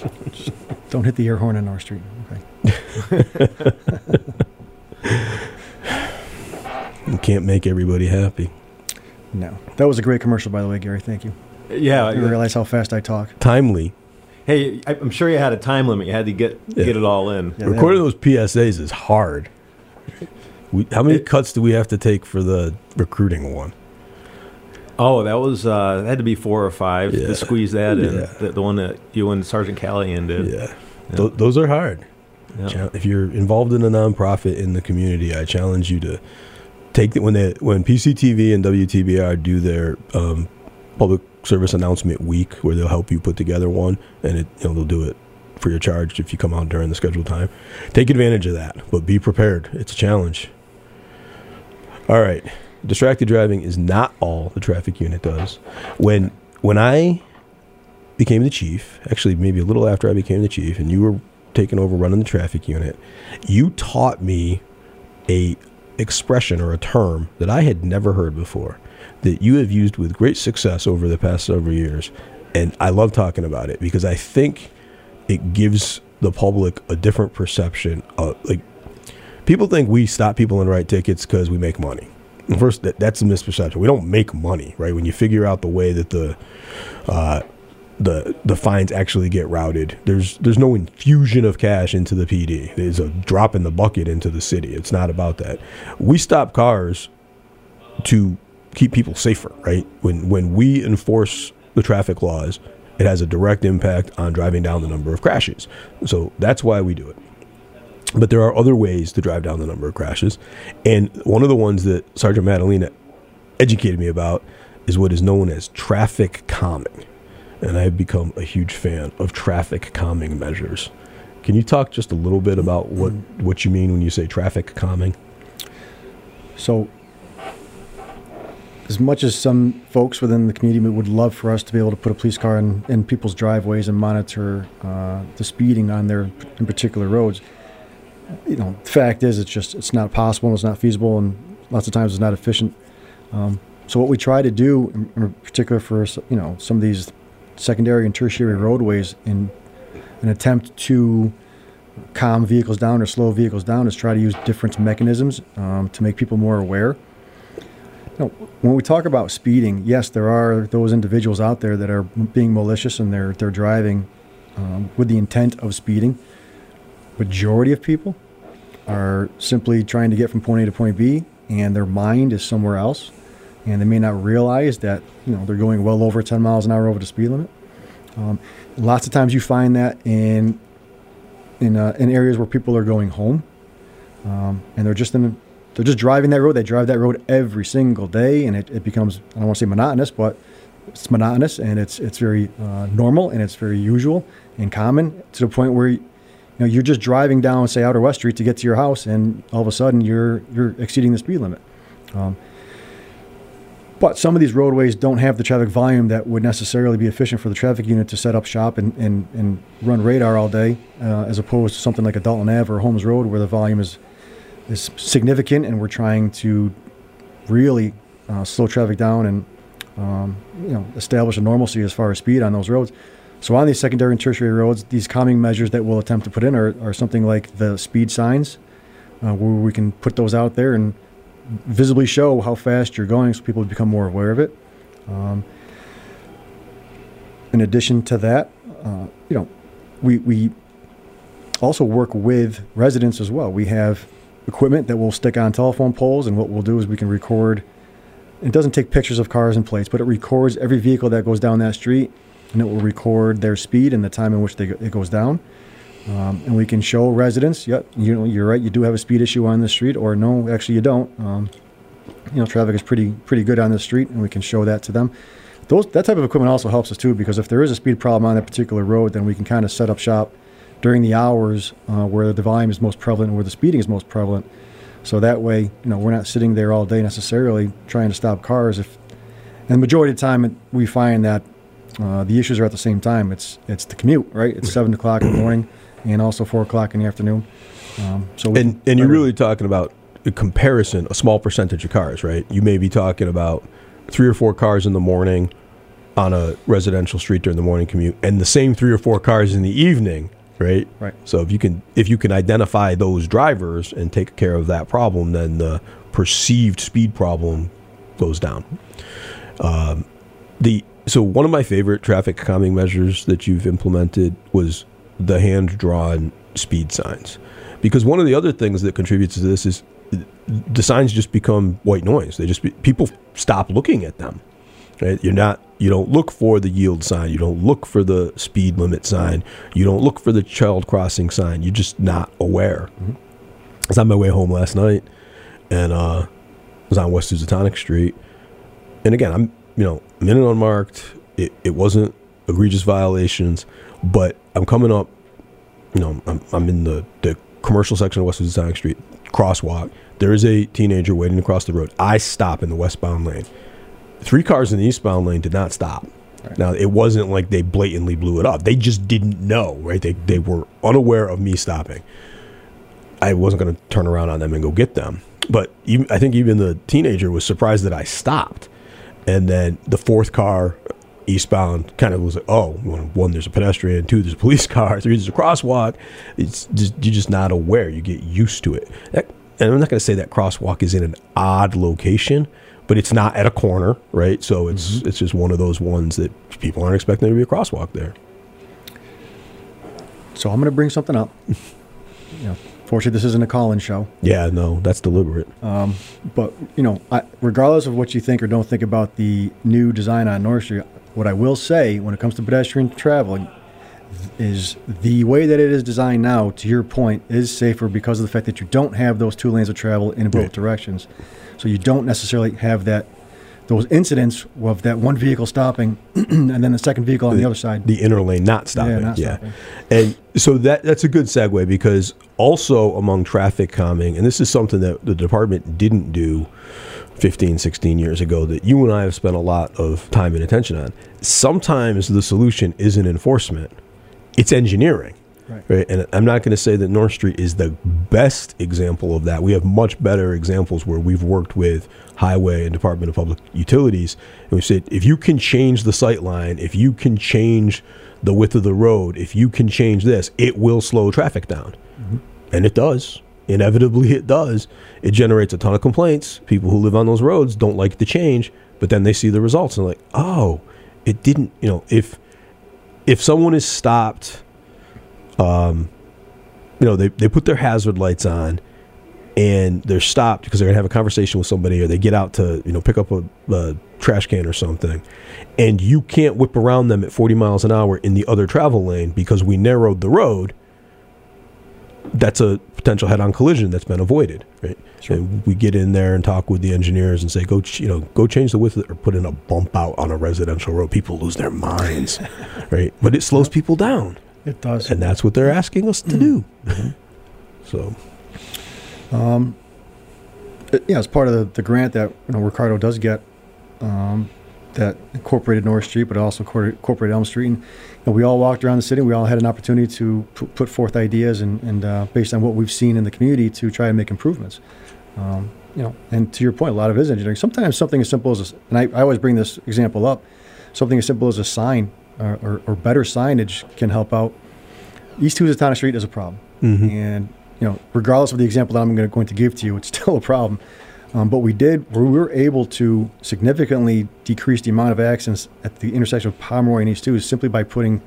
Don't hit the air horn on our street. Okay. You can't make everybody happy. No. That was a great commercial, by the way, Gary. Thank you. Yeah. I didn't realize how fast I talk. Timely. Hey, I- I'm sure you had a time limit. You had to get Yeah. get it all in. Yeah, Recording those PSAs is hard. We, how many It- cuts do we have to take for the recruiting one? Oh, that was uh, that had to be four or five Yeah. to squeeze that in. Yeah. The, the one that you and Sergeant Callahan did. Yeah. Th- those are hard. Yeah. Chal- If you're involved in a nonprofit in the community, I challenge you to take the, when they when PCTV and WTBR do their um, public service announcement week where they'll help you put together one, and it you know they'll do it for your charge if you come out during the scheduled time. Take advantage of that, but be prepared. It's a challenge. All right, distracted driving is not all the traffic unit does. When when I became the chief, actually maybe a little after I became the chief, and you were taking over running the traffic unit, you taught me a expression or a term that I had never heard before that you have used with great success over the past several years. And I love talking about it because I think it gives the public a different perception of like people think we stop people and write tickets because we make money. First, that, that's a misperception. We don't make money, right? When you figure out the way that the uh, the the fines actually get routed, there's there's no infusion of cash into the PD. There's a drop in the bucket into the city. It's not about that. We stop cars to keep people safer, right? When when we enforce the traffic laws, it has a direct impact on driving down the number of crashes. So that's why we do it. But there are other ways to drive down the number of crashes. And one of the ones that Sergeant Madalena educated me about is what is known as traffic calming. And I've become a huge fan of traffic calming measures. Can you talk just a little bit about what, what you mean when you say traffic calming? So, as much as some folks within the community would love for us to be able to put a police car in, in people's driveways and monitor uh, the speeding on their in particular roads, you know, the fact is it's just it's not possible, and it's not feasible, and lots of times it's not efficient. Um, so what we try to do, in, in particular for you know some of these secondary and tertiary roadways, in an attempt to calm vehicles down or slow vehicles down, is try to use different mechanisms um, to make people more aware. Know, when we talk about speeding, yes, there are those individuals out there that are being malicious and they're they're driving um, with the intent of speeding. Majority of people are simply trying to get from point A to point B, and their mind is somewhere else, and they may not realize that you know they're going well over 10 miles an hour over the speed limit. Um, lots of times you find that in in uh, in areas where people are going home, um, and they're just in they're just driving that road. They drive that road every single day, and it, it becomes I don't want to say monotonous, but it's monotonous and it's it's very uh, normal and it's very usual and common to the point where you know you're just driving down say Outer West Street to get to your house, and all of a sudden you're you're exceeding the speed limit. Um, but some of these roadways don't have the traffic volume that would necessarily be efficient for the traffic unit to set up shop and, and, and run radar all day, uh, as opposed to something like a Dalton Ave or Holmes Road where the volume is is significant, and we're trying to really uh, slow traffic down and um, you know establish a normalcy as far as speed on those roads. So on these secondary and tertiary roads, these calming measures that we'll attempt to put in are, are something like the speed signs, uh, where we can put those out there and visibly show how fast you're going, so people become more aware of it. Um, in addition to that, uh, you know, we we also work with residents as well. We have equipment that we'll stick on telephone poles, and what we'll do is we can record. It doesn't take pictures of cars and plates, but it records every vehicle that goes down that street, and it will record their speed and the time in which they, it goes down. Um, and we can show residents, yep, you know, you're right, you do have a speed issue on the street, or no, actually you don't. Um, you know, traffic is pretty pretty good on the street, and we can show that to them. Those that type of equipment also helps us too, because if there is a speed problem on that particular road, then we can kind of set up shop during the hours uh, where the volume is most prevalent and where the speeding is most prevalent. So that way, you know, we're not sitting there all day necessarily trying to stop cars. If and the majority of the time, we find that uh, the issues are at the same time. It's it's the commute, right? It's seven o'clock in the morning, and also four o'clock in the afternoon. Um, so And and you're really talking about a comparison, a small percentage of cars, right? You may be talking about three or four cars in the morning on a residential street during the morning commute, and the same three or four cars in the evening, right? Right. So if you can if you can identify those drivers and take care of that problem, then the perceived speed problem goes down. Um, the so one of my favorite traffic calming measures that you've implemented was the hand drawn speed signs, because one of the other things that contributes to this is the signs just become white noise. They just be, people stop looking at them. Right? You're not you don't look for the yield sign. You don't look for the speed limit sign. You don't look for the child crossing sign. You're just not aware. I was on my way home last night, and uh, I was on West Housatonic Street. And again, I'm you know minute unmarked. It, it wasn't egregious violations, but I'm coming up. You know, I'm, I'm in the, the commercial section of West Housatonic Street crosswalk. There is a teenager waiting to cross the road. I stop in the westbound lane. Three cars in the eastbound lane did not stop. Now it wasn't like they blatantly blew it up. They just didn't know, right? They they were unaware of me stopping. I wasn't going to turn around on them and go get them. But even, I think even the teenager was surprised that I stopped. And then the fourth car eastbound kind of was like, oh, one, there's a pedestrian, two, there's a police car, three, there's a crosswalk. It's just, you're just not aware. You get used to it. That, and I'm not going to say that crosswalk is in an odd location, but it's not at a corner, right? So it's it's just one of those ones that people aren't expecting there to be a crosswalk there. So I'm going to bring something up. you know, fortunately, this isn't a call-in show. Yeah, no, that's deliberate. Um, but you know, I, regardless of what you think or don't think about the new design on North Street, what I will say when it comes to pedestrian traveling is the way that it is designed now. To your point, is safer because of the fact that you don't have those two lanes of travel in both Right. directions, so you don't necessarily have that those incidents of that one vehicle stopping and then the second vehicle on the, other side. the inner lane not stopping. Yeah, not stopping. And so that that's a good segue because also among traffic calming, and this is something that the department didn't do 15, 16 years ago that you and I have spent a lot of time and attention on. Sometimes the solution isn't enforcement, it's engineering. Right. And I'm not going to say that North Street is the best example of that. We have much better examples where we've worked with Highway and Department of Public Utilities, and we said if you can change the sight line, if you can change the width of the road, if you can change this, it will slow traffic down, mm-hmm. and it does. Inevitably, it does. It generates a ton of complaints. People who live on those roads don't like the change, but then they see the results and like, oh, it didn't. You know, if if someone is stopped um, you know, they, they put their hazard lights on and they're stopped because they're to have a conversation with somebody or they get out to, you know, pick up a, a trash can or something. And you can't whip around them at 40 miles an hour in the other travel lane because we narrowed the road. That's a potential head-on collision that's been avoided, right? And we get in there and talk with the engineers and say, go, ch- you know, go change the width or put in a bump out on a residential road. People lose their minds, right? But it slows people down It does. and that's what they're asking us to do. So Um, uh, yeah, as part of the, the grant that you know, Ricardo does get, um, that incorporated North Street, but also incor- incorporated Elm Street. And you know, we all walked around the city. We all had an opportunity to pu- put forth ideas and, and uh, based on what we've seen in the community to try and make improvements. Um, you know, and to your point, a lot of it is engineering. Sometimes something as simple as, a and I, I always bring this example up, something as simple as a sign or, or, or better signage can help out. East Housatonic Street is a problem, and you know, regardless of the example that I'm going to give to you, it's still a problem. Um, but we did, we were able to significantly decrease the amount of accidents at the intersection of Pomeroy and East 2 simply by putting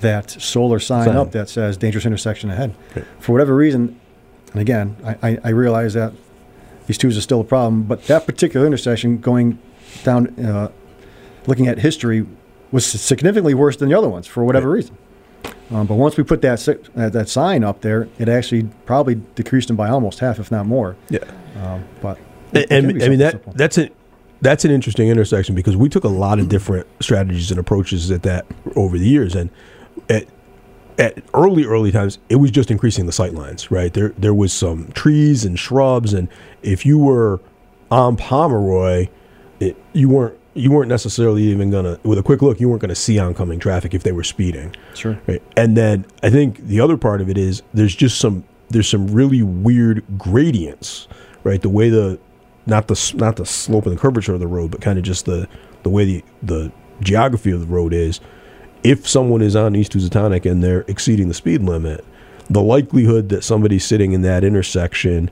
that solar sign, Sign. up that says dangerous intersection ahead. For whatever reason, and again, I, I, I realize that these twos are still a problem, but that particular intersection going down, uh, looking at history, was significantly worse than the other ones for whatever reason. Um, but once we put that si- uh, that sign up there, it actually probably decreased them by almost half, if not more. yeah, Um, but it and I mean that simple. that's a that's an interesting intersection because we took a lot of different strategies and approaches at that over the years, and at at early early times it was just increasing the sight lines. Right there, there was some trees and shrubs, and if you were on Pomeroy, it, you weren't you weren't necessarily even gonna with a quick look you weren't gonna see oncoming traffic if they were speeding. Sure. Right. And then I think the other part of it is there's just some there's some really weird gradients, right? The way the not the not the slope and the curvature of the road, but kind of just the the way the the geography of the road is. If someone is on East Housatonic and they're exceeding the speed limit, the likelihood that somebody sitting in that intersection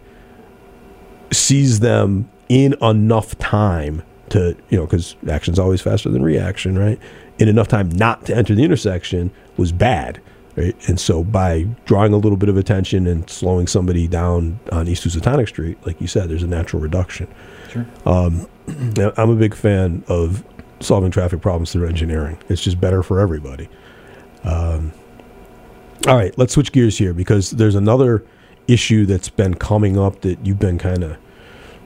sees them in enough time to you know because action's always faster than reaction right in enough time not to enter the intersection was bad right and so by drawing a little bit of attention and slowing somebody down on east housatonic street like you said there's a natural reduction Sure. um, i'm a big fan of solving traffic problems through engineering it's just better for everybody um, all right let's switch gears here because there's another issue that's been coming up that you've been kind of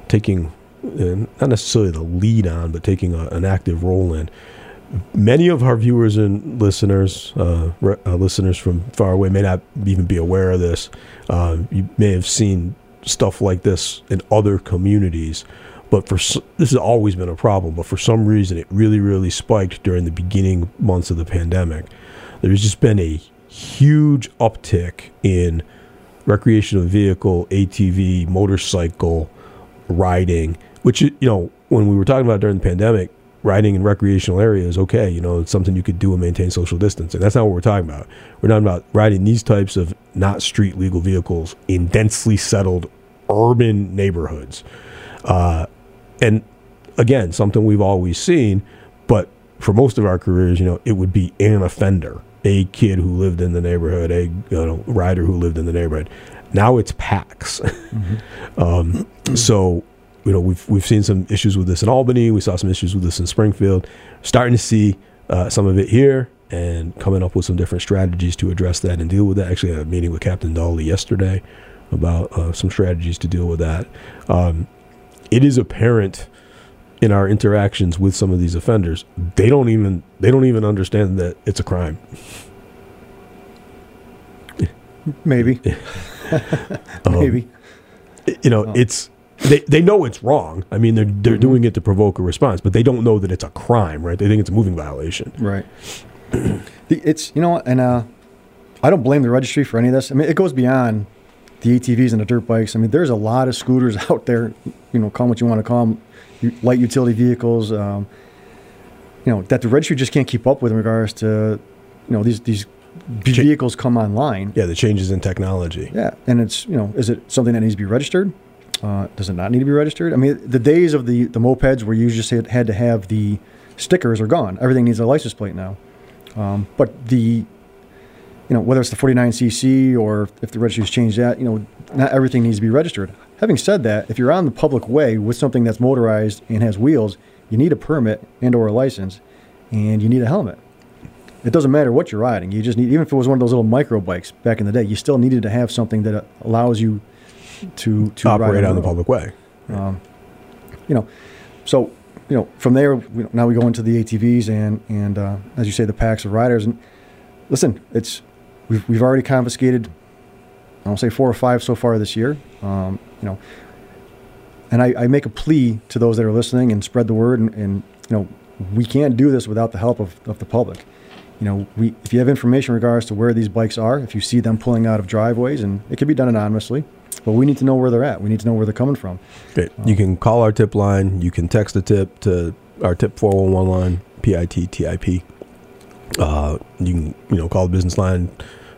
taking and not necessarily the lead on, but taking a, an active role in. Many of our viewers and listeners, uh, re- uh, listeners from far away, may not even be aware of this. Uh, you may have seen stuff like this in other communities, but for this has always been a problem. But for some reason, it really, really spiked during the beginning months of the pandemic. There's just been a huge uptick in recreational vehicle, ATV, motorcycle riding, which you know when we were talking about during the pandemic, riding in recreational areas, okay, you know, it's something you could do and maintain social distancing. That's not what we're talking about. We're talking about riding these types of not street legal vehicles in densely settled urban neighborhoods. Uh, and again, something we've always seen, but for most of our careers, you know, it would be an offender, a kid who lived in the neighborhood, a you know, rider who lived in the neighborhood. Now it's packs. um, so, you know, we've we've seen some issues with this in Albany. We saw some issues with this in Springfield. Starting to see uh, some of it here, and coming up with some different strategies to address that and deal with that. Actually, I had a meeting with Captain Dolly yesterday about uh, some strategies to deal with that. Um, it is apparent in our interactions with some of these offenders they don't even they don't even understand that it's a crime Maybe. Um, Maybe. you know it's they, they know it's wrong i mean they're they're doing it to provoke a response but they don't know that it's a crime right they think it's a moving violation Right. It's you know, and uh, I don't blame the registry for any of this. I mean, it goes beyond the ATVs and the dirt bikes. I mean, there's a lot of scooters out there. You know, call 'em what you want to call them, light utility vehicles. Um, you know, that the registry just can't keep up with in regards to, you know, these these vehicles come online. yeah the changes in technology Yeah, and it's you know, is it something that needs to be registered? Does it not need to be registered? I mean, the days of the the mopeds where you just had, had to have the stickers are gone. Everything needs a license plate now. Um, but the, you know, whether it's the 49cc or if the registry's changed that, you know, not everything needs to be registered. Having said that, if you're on the public way with something that's motorized and has wheels, you need a permit and or a license, and you need a helmet. It doesn't matter what you're riding. You just need, even if it was one of those little micro bikes back in the day, you still needed to have something that allows you to to operate on the public way Um, you know, so you know from there we, now we go into the ATVs and and uh, as you say the packs of riders and listen, it's we've we've already confiscated I don't say four or five so far this year. Um, you know, and I, I make a plea to those that are listening and spread the word and, and you know we can't do this without the help of, of the public. You know, we if you have information in regards to where these bikes are, if you see them pulling out of driveways, and it can be done anonymously, but we need to know where they're at. We need to know where they're coming from. Okay. You can call our tip line. You can text a tip to our tip 411 line, PIT TIP. Uh, you can, you know, call the business line.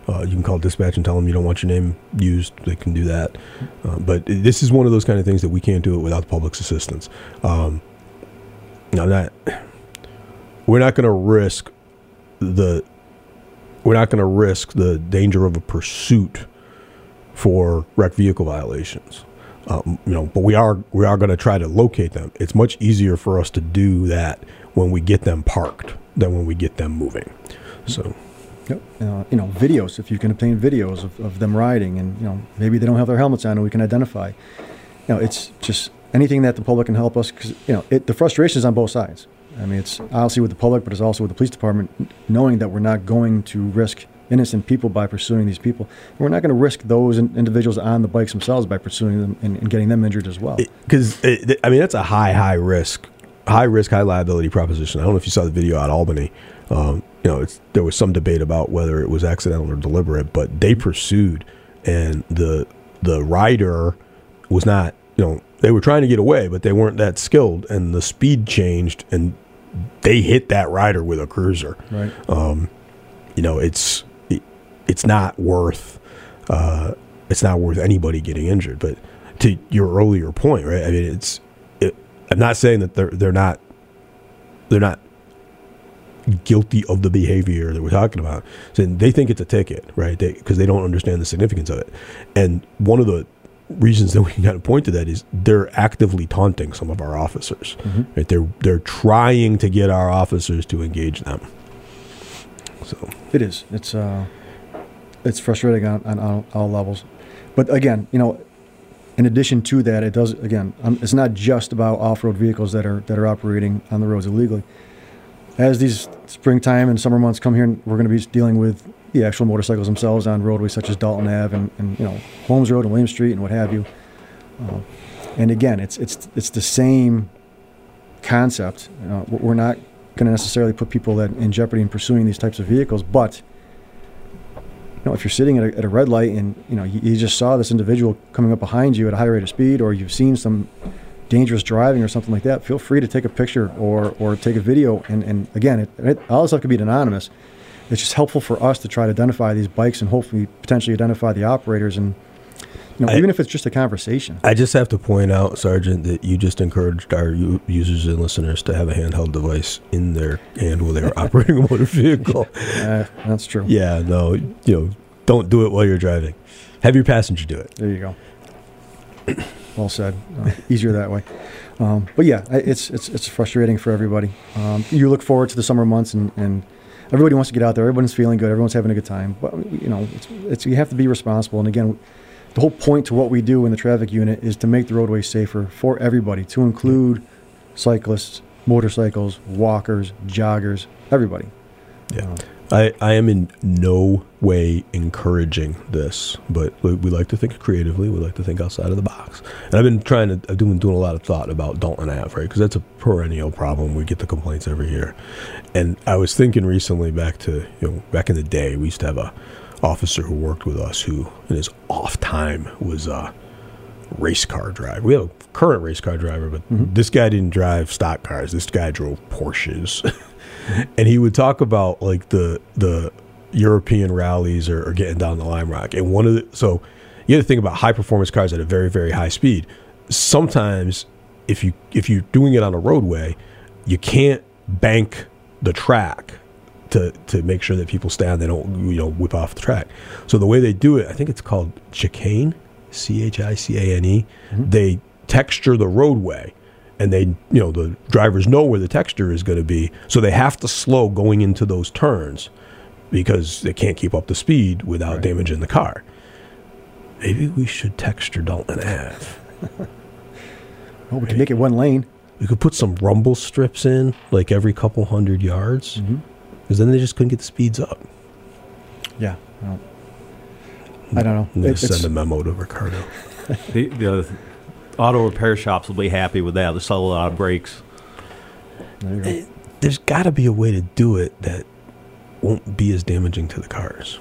Uh, you can call dispatch and tell them you don't want your name used. They can do that. Uh, but this is one of those kind of things that we can't do it without the public's assistance. Um, now that we're not going to risk the we're not going to risk the danger of a pursuit for wrecked vehicle violations. Um, you know, but we are we are going to try to locate them. It's much easier for us to do that when we get them parked than when we get them moving. So, Yep. Uh, you know, videos, if you can obtain videos of, of them riding and, you know, maybe they don't have their helmets on and we can identify. You know, it's just anything that the public can help us because, you know, it, the frustration is on both sides. I mean, it's obviously with the public, but it's also with the police department, knowing that we're not going to risk innocent people by pursuing these people. And we're not going to risk those in, individuals on the bikes themselves by pursuing them and, and getting them injured as well. because I mean that's a high high risk, high risk, high liability proposition. I don't know if you saw the video out of Albany. Um, you know, it's, there was some debate about whether it was accidental or deliberate, but they pursued, and the the rider was not. You know, they were trying to get away, but they weren't that skilled, and the speed changed, and they hit that rider with a cruiser. Right. Um, you know, it's it, it's not worth uh, it's not worth anybody getting injured. But to your earlier point, right? I mean, it's it, I'm not saying that they're they're not they're not guilty of the behavior that we're talking about. So they think it's a ticket, right? Because they, don't understand the significance of it. And one of the reasons that we can kind of point to that is they're actively taunting some of our officers. Right? They're they're trying to get our officers to engage them. So It is. It's uh, it's frustrating on, on all, levels. But again, you know, in addition to that, it does again. Um, it's not just about off-road vehicles that are that are operating on the roads illegally. As these springtime and summer months come here, we're going to be dealing with the actual motorcycles themselves on roadways such as Dalton Ave and, and you know Holmes Road and William Street and what have you. Uh, and again, it's it's it's the same concept. Uh, we're not going to necessarily put people that in jeopardy in pursuing these types of vehicles, but you know, if you're sitting at a, at a red light and you know you, you, just saw this individual coming up behind you at a high rate of speed, or you've seen some dangerous driving or something like that, feel free to take a picture or or take a video. And, and again, it, it, all this stuff could be anonymous. It's just helpful for us to try to identify these bikes and hopefully potentially identify the operators and you know, I, even if it's just a conversation. I just have to point out, Sergeant, that you just encouraged our users and listeners to have a handheld device in their hand while they are operating a motor vehicle. Uh, that's true. Yeah, no, you know, don't do it while you're driving. Have your passenger do it. There you go. well said. Uh, easier that way. Um, but yeah, it's it's it's frustrating for everybody. Um, you look forward to the summer months, and, and everybody wants to get out there. Everyone's feeling good. Everyone's having a good time. But you know, it's, it's you have to be responsible. And again the whole point to what we do in the traffic unit is to make the roadway safer for everybody, to include cyclists, motorcycles, walkers, joggers, everybody. Yeah. Uh, I, I am in no way encouraging this, but we, we, like to think creatively. We like to think outside of the box. And I've been trying to, I've been doing a lot of thought about Dalton Ave, right? Because that's a perennial problem. We get the complaints every year. And I was thinking recently back to, you know, back in the day, we used to have a, officer who worked with us who, in his off time, was a race car driver. We have a current race car driver, but mm-hmm. this guy didn't drive stock cars. This guy drove Porsches. and he would talk about like the the European rallies or, or getting down the Lime Rock. And one of the so you have to think about high performance cars at a very very high speed. Sometimes if you if you're doing it on a roadway, you can't bank the track to to make sure that people stand, they don't you know whip off the track. So the way they do it, I think it's called chicane, C H I C A N E. Mm-hmm. They texture the roadway, and they you know the drivers know where the texture is going to be, so they have to slow going into those turns because they can't keep up the speed without right. damaging the car. Maybe we should texture Dalton Ave. well, we can make it one lane. We could put some rumble strips in, like every couple hundred yards. Mm-hmm because then they just couldn't get the speeds up. Yeah, well, I don't know. I'm going to send a memo to Ricardo. the, the auto repair shops will be happy with that. They sell a lot of brakes. There it, eh, there's got to be a way to do it that won't be as damaging to the cars.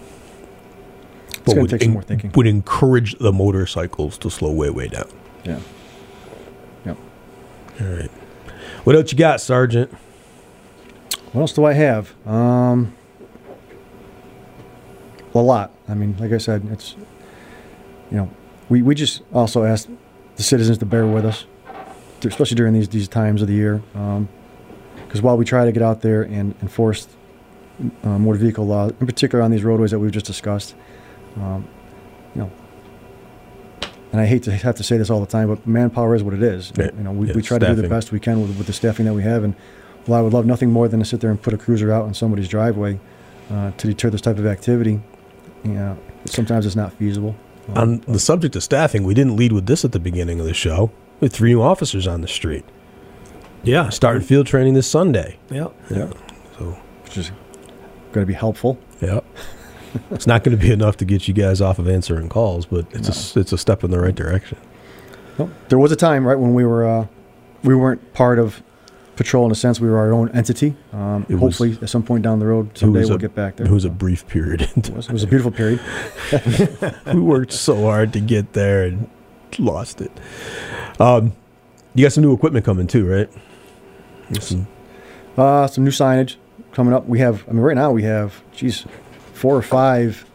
It's going to take some more thinking. Would encourage the motorcycles to slow way, way down. Yeah. Yep. All right. What else you got, Sergeant? What else do I have? Um, a lot. I mean, like I said, it's you know, we, we just also ask the citizens to bear with us, especially during these these times of the year, because um, while we try to get out there and enforce uh, motor vehicle law, in particular on these roadways that we've just discussed, um, you know, and I hate to have to say this all the time, but manpower is what it is. You know, we, yeah, we try staffing. to do the best we can with, with the staffing that we have, and well, I would love nothing more than to sit there and put a cruiser out in somebody's driveway uh, to deter this type of activity. You know, sometimes it's not feasible. Uh, on the subject of staffing, we didn't lead with this at the beginning of the show. We had three new officers on the street. Yeah, starting field training this Sunday. Yeah, yeah. So, which is going to be helpful. Yeah. it's not going to be enough to get you guys off of answering calls, but it's no. a it's a step in the right direction. Well, there was a time, right, when we were uh, we weren't part of patrol in a sense. We were our own entity. Um, hopefully, was, at some point down the road, someday we'll a, get back there. It was a brief period. it, was, it was a beautiful period. we worked so hard to get there and lost it. Um, you got some new equipment coming too, right? Some, uh, some new signage coming up. We have. I mean, right now we have, geez, four or five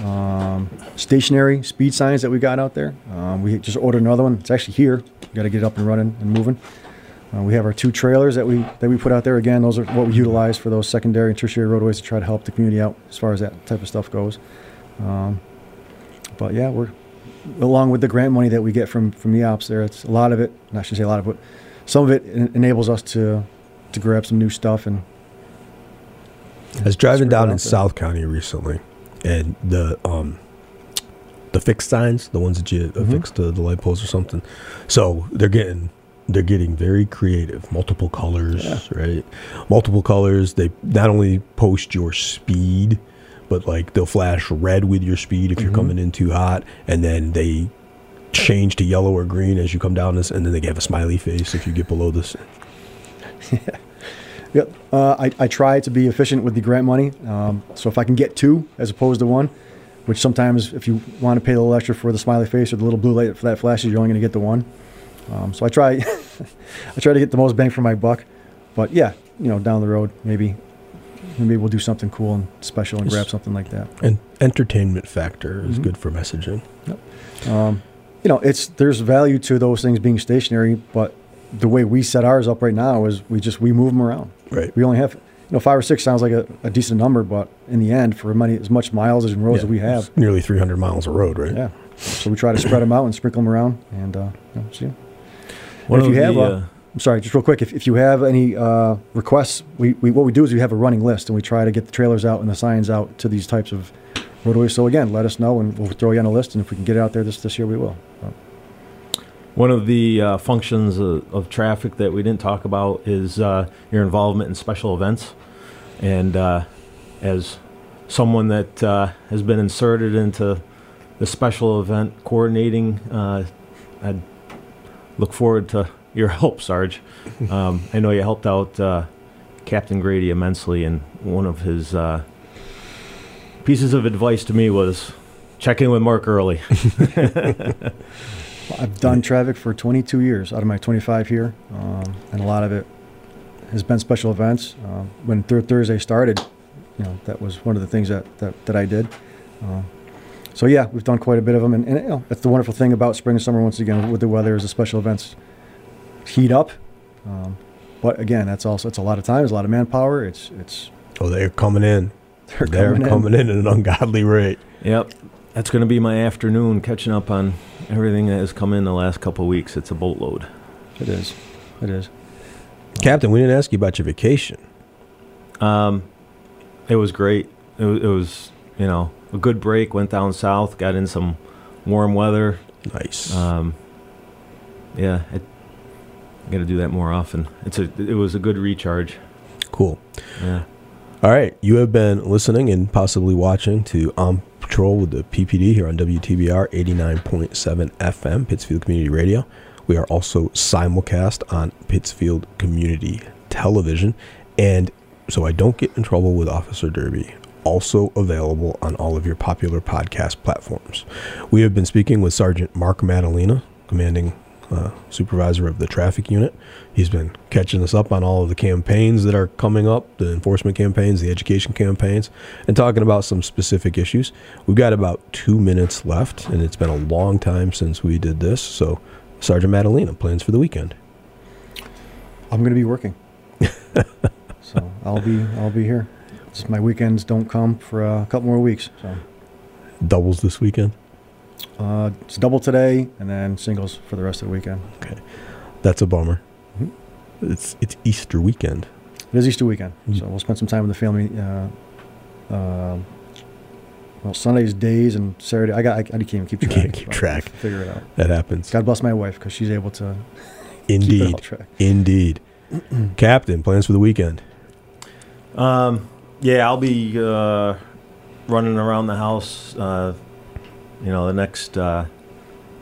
um, stationary speed signs that we got out there. Um, we just ordered another one. It's actually here. Got to get it up and running and moving. Uh, we have our two trailers that we that we put out there. Again, those are what we utilize for those secondary and tertiary roadways to try to help the community out as far as that type of stuff goes. Um, but yeah, we're along with the grant money that we get from from the ops there. It's a lot of it. I shouldn't say a lot of it, some of it en- enables us to to grab some new stuff and. I was driving down in South County recently, and the um, the fixed signs, the ones that you Mm-hmm. affix to the light poles or something. So they're getting they're getting very creative, multiple colors, right? Multiple colors. They not only post your speed, but like they'll flash red with your speed if Mm-hmm. you're coming in too hot, and then they change to yellow or green as you come down this, and then they have a smiley face if you get below this. yeah. Yep. Uh, I, I try to be efficient with the grant money. Um, so if I can get two as opposed to one, which sometimes if you want to pay a little extra for the smiley face or the little blue light for that flashes, you're only going to get the one. Um, so I try, I try to get the most bang for my buck. But yeah, you know, down the road, maybe, maybe we'll do something cool and special and grab something like that. And entertainment factor Mm-hmm. is good for messaging. Um, you know, it's there's value to those things being stationary, but the way we set ours up right now is we just we move them around. Right. We only have, you know, five or six sounds like a, a decent number, but in the end, for money as much miles as roads Yeah, as we have, nearly 300 miles of road, right? yeah. So we try to spread them out and sprinkle them around, and uh, you know, see. One if you have, the, uh, I'm sorry, just real quick, if, if you have any uh, requests, we, we what we do is we have a running list, and we try to get the trailers out and the signs out to these types of roadways. So again, let us know, and we'll throw you on a list, and if we can get it out there this this year, we will. One of the uh, functions of, of traffic that we didn't talk about is uh, your involvement in special events. And uh, as someone that uh, has been inserted into the special event coordinating, uh, I look forward to your help, Sarge. Um, I know you helped out uh, Captain Grady immensely, and one of his uh, pieces of advice to me was check in with Mark early. I've done traffic for 22 years out of my 25 here, um, and a lot of it has been special events. Um, when Third Thursday started, you know, that was one of the things that, that, that I did. So yeah, we've done quite a bit of them, and, and you know, that's the wonderful thing about spring and summer. Once again, with the weather, is the special events heat up. Um, but again, that's also it's a lot of time, it's a lot of manpower. It's it's Oh, they're coming in. they're, They're coming, coming, in. in. at an ungodly rate. Yep. That's going to be my afternoon catching up on everything that has come in the last couple of weeks. It's a boatload. It is, it is. Captain, we didn't ask you about your vacation. Um, it was great. It it was, you know, a good break. Went down south, got in some warm weather. Nice. Um, yeah, I got to do that more often. It's a, it was a good recharge. cool. Yeah. All right, you have been listening and possibly watching to On Patrol with the PPD here on WTBR 89.7 FM, Pittsfield Community Radio. We are also simulcast on Pittsfield Community Television. And so I don't get in trouble with Officer Derby, also available on all of your popular podcast platforms. We have been speaking with Sergeant Mark Madalena, commanding uh, supervisor of the traffic unit. He's been catching us up on all of the campaigns that are coming up, the enforcement campaigns, the education campaigns, and talking about some specific issues. We've got about two minutes left, and it's been a long time since we did this. So, Sergeant Madalena, plans for the weekend? I'm going to be working, so I'll be I'll be here. Just my weekends don't come for a couple more weeks, so. Doubles this weekend? Uh, it's double today, and then singles for the rest of the weekend. Okay. That's a bummer. Mhm. It's it's Easter weekend. It is Easter weekend, Mm. so we'll spend some time with the family. Uh, uh, well, Sunday's days and Saturday. I got. I, I can't even keep You track. can't keep track. Figure it out. That happens. God bless my wife because she's able to keep it all Indeed. track. Indeed. Captain, plans for the weekend? Um, yeah, I'll be uh, running around the house, uh, you know, the next uh,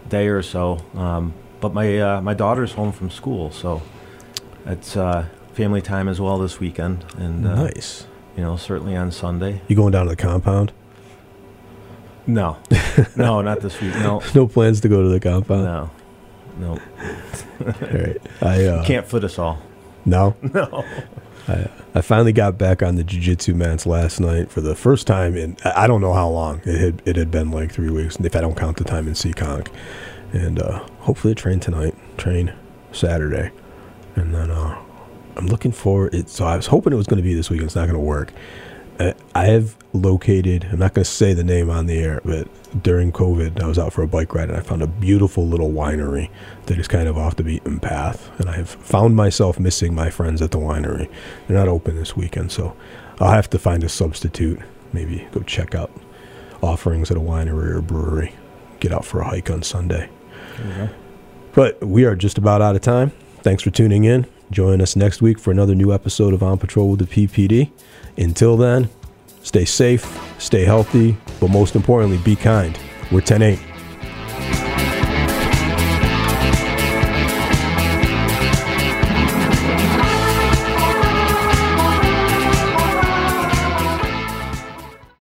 day or so. Um, but my uh, my daughter's home from school, so it's uh, family time as well this weekend, and uh, nice. you know, certainly on Sunday. You going down to the compound? No, no, not this week. No, No plans to go to the compound. no, no. All right. I uh, Can't foot us all. No. No. I, I finally got back on the jiu-jitsu mats last night for the first time in I don't know how long. It had it had been like three weeks if I don't count the time in Seekonk. And uh, hopefully train tonight, train Saturday, and then uh, I'm looking for it. So I was hoping it was going to be this weekend. It's not going to work. I've located, I'm not going to say the name on the air, but during COVID, I was out for a bike ride and I found a beautiful little winery that is kind of off the beaten path. And I have found myself missing my friends at the winery. They're not open this weekend, so I'll have to find a substitute. Maybe go check out offerings at a winery or brewery. Get out for a hike on Sunday. But we are just about out of time. Thanks for tuning in. Join us next week for another new episode of On Patrol with the PPD. Until then, stay safe, stay healthy, but most importantly, be kind. We're 10 8.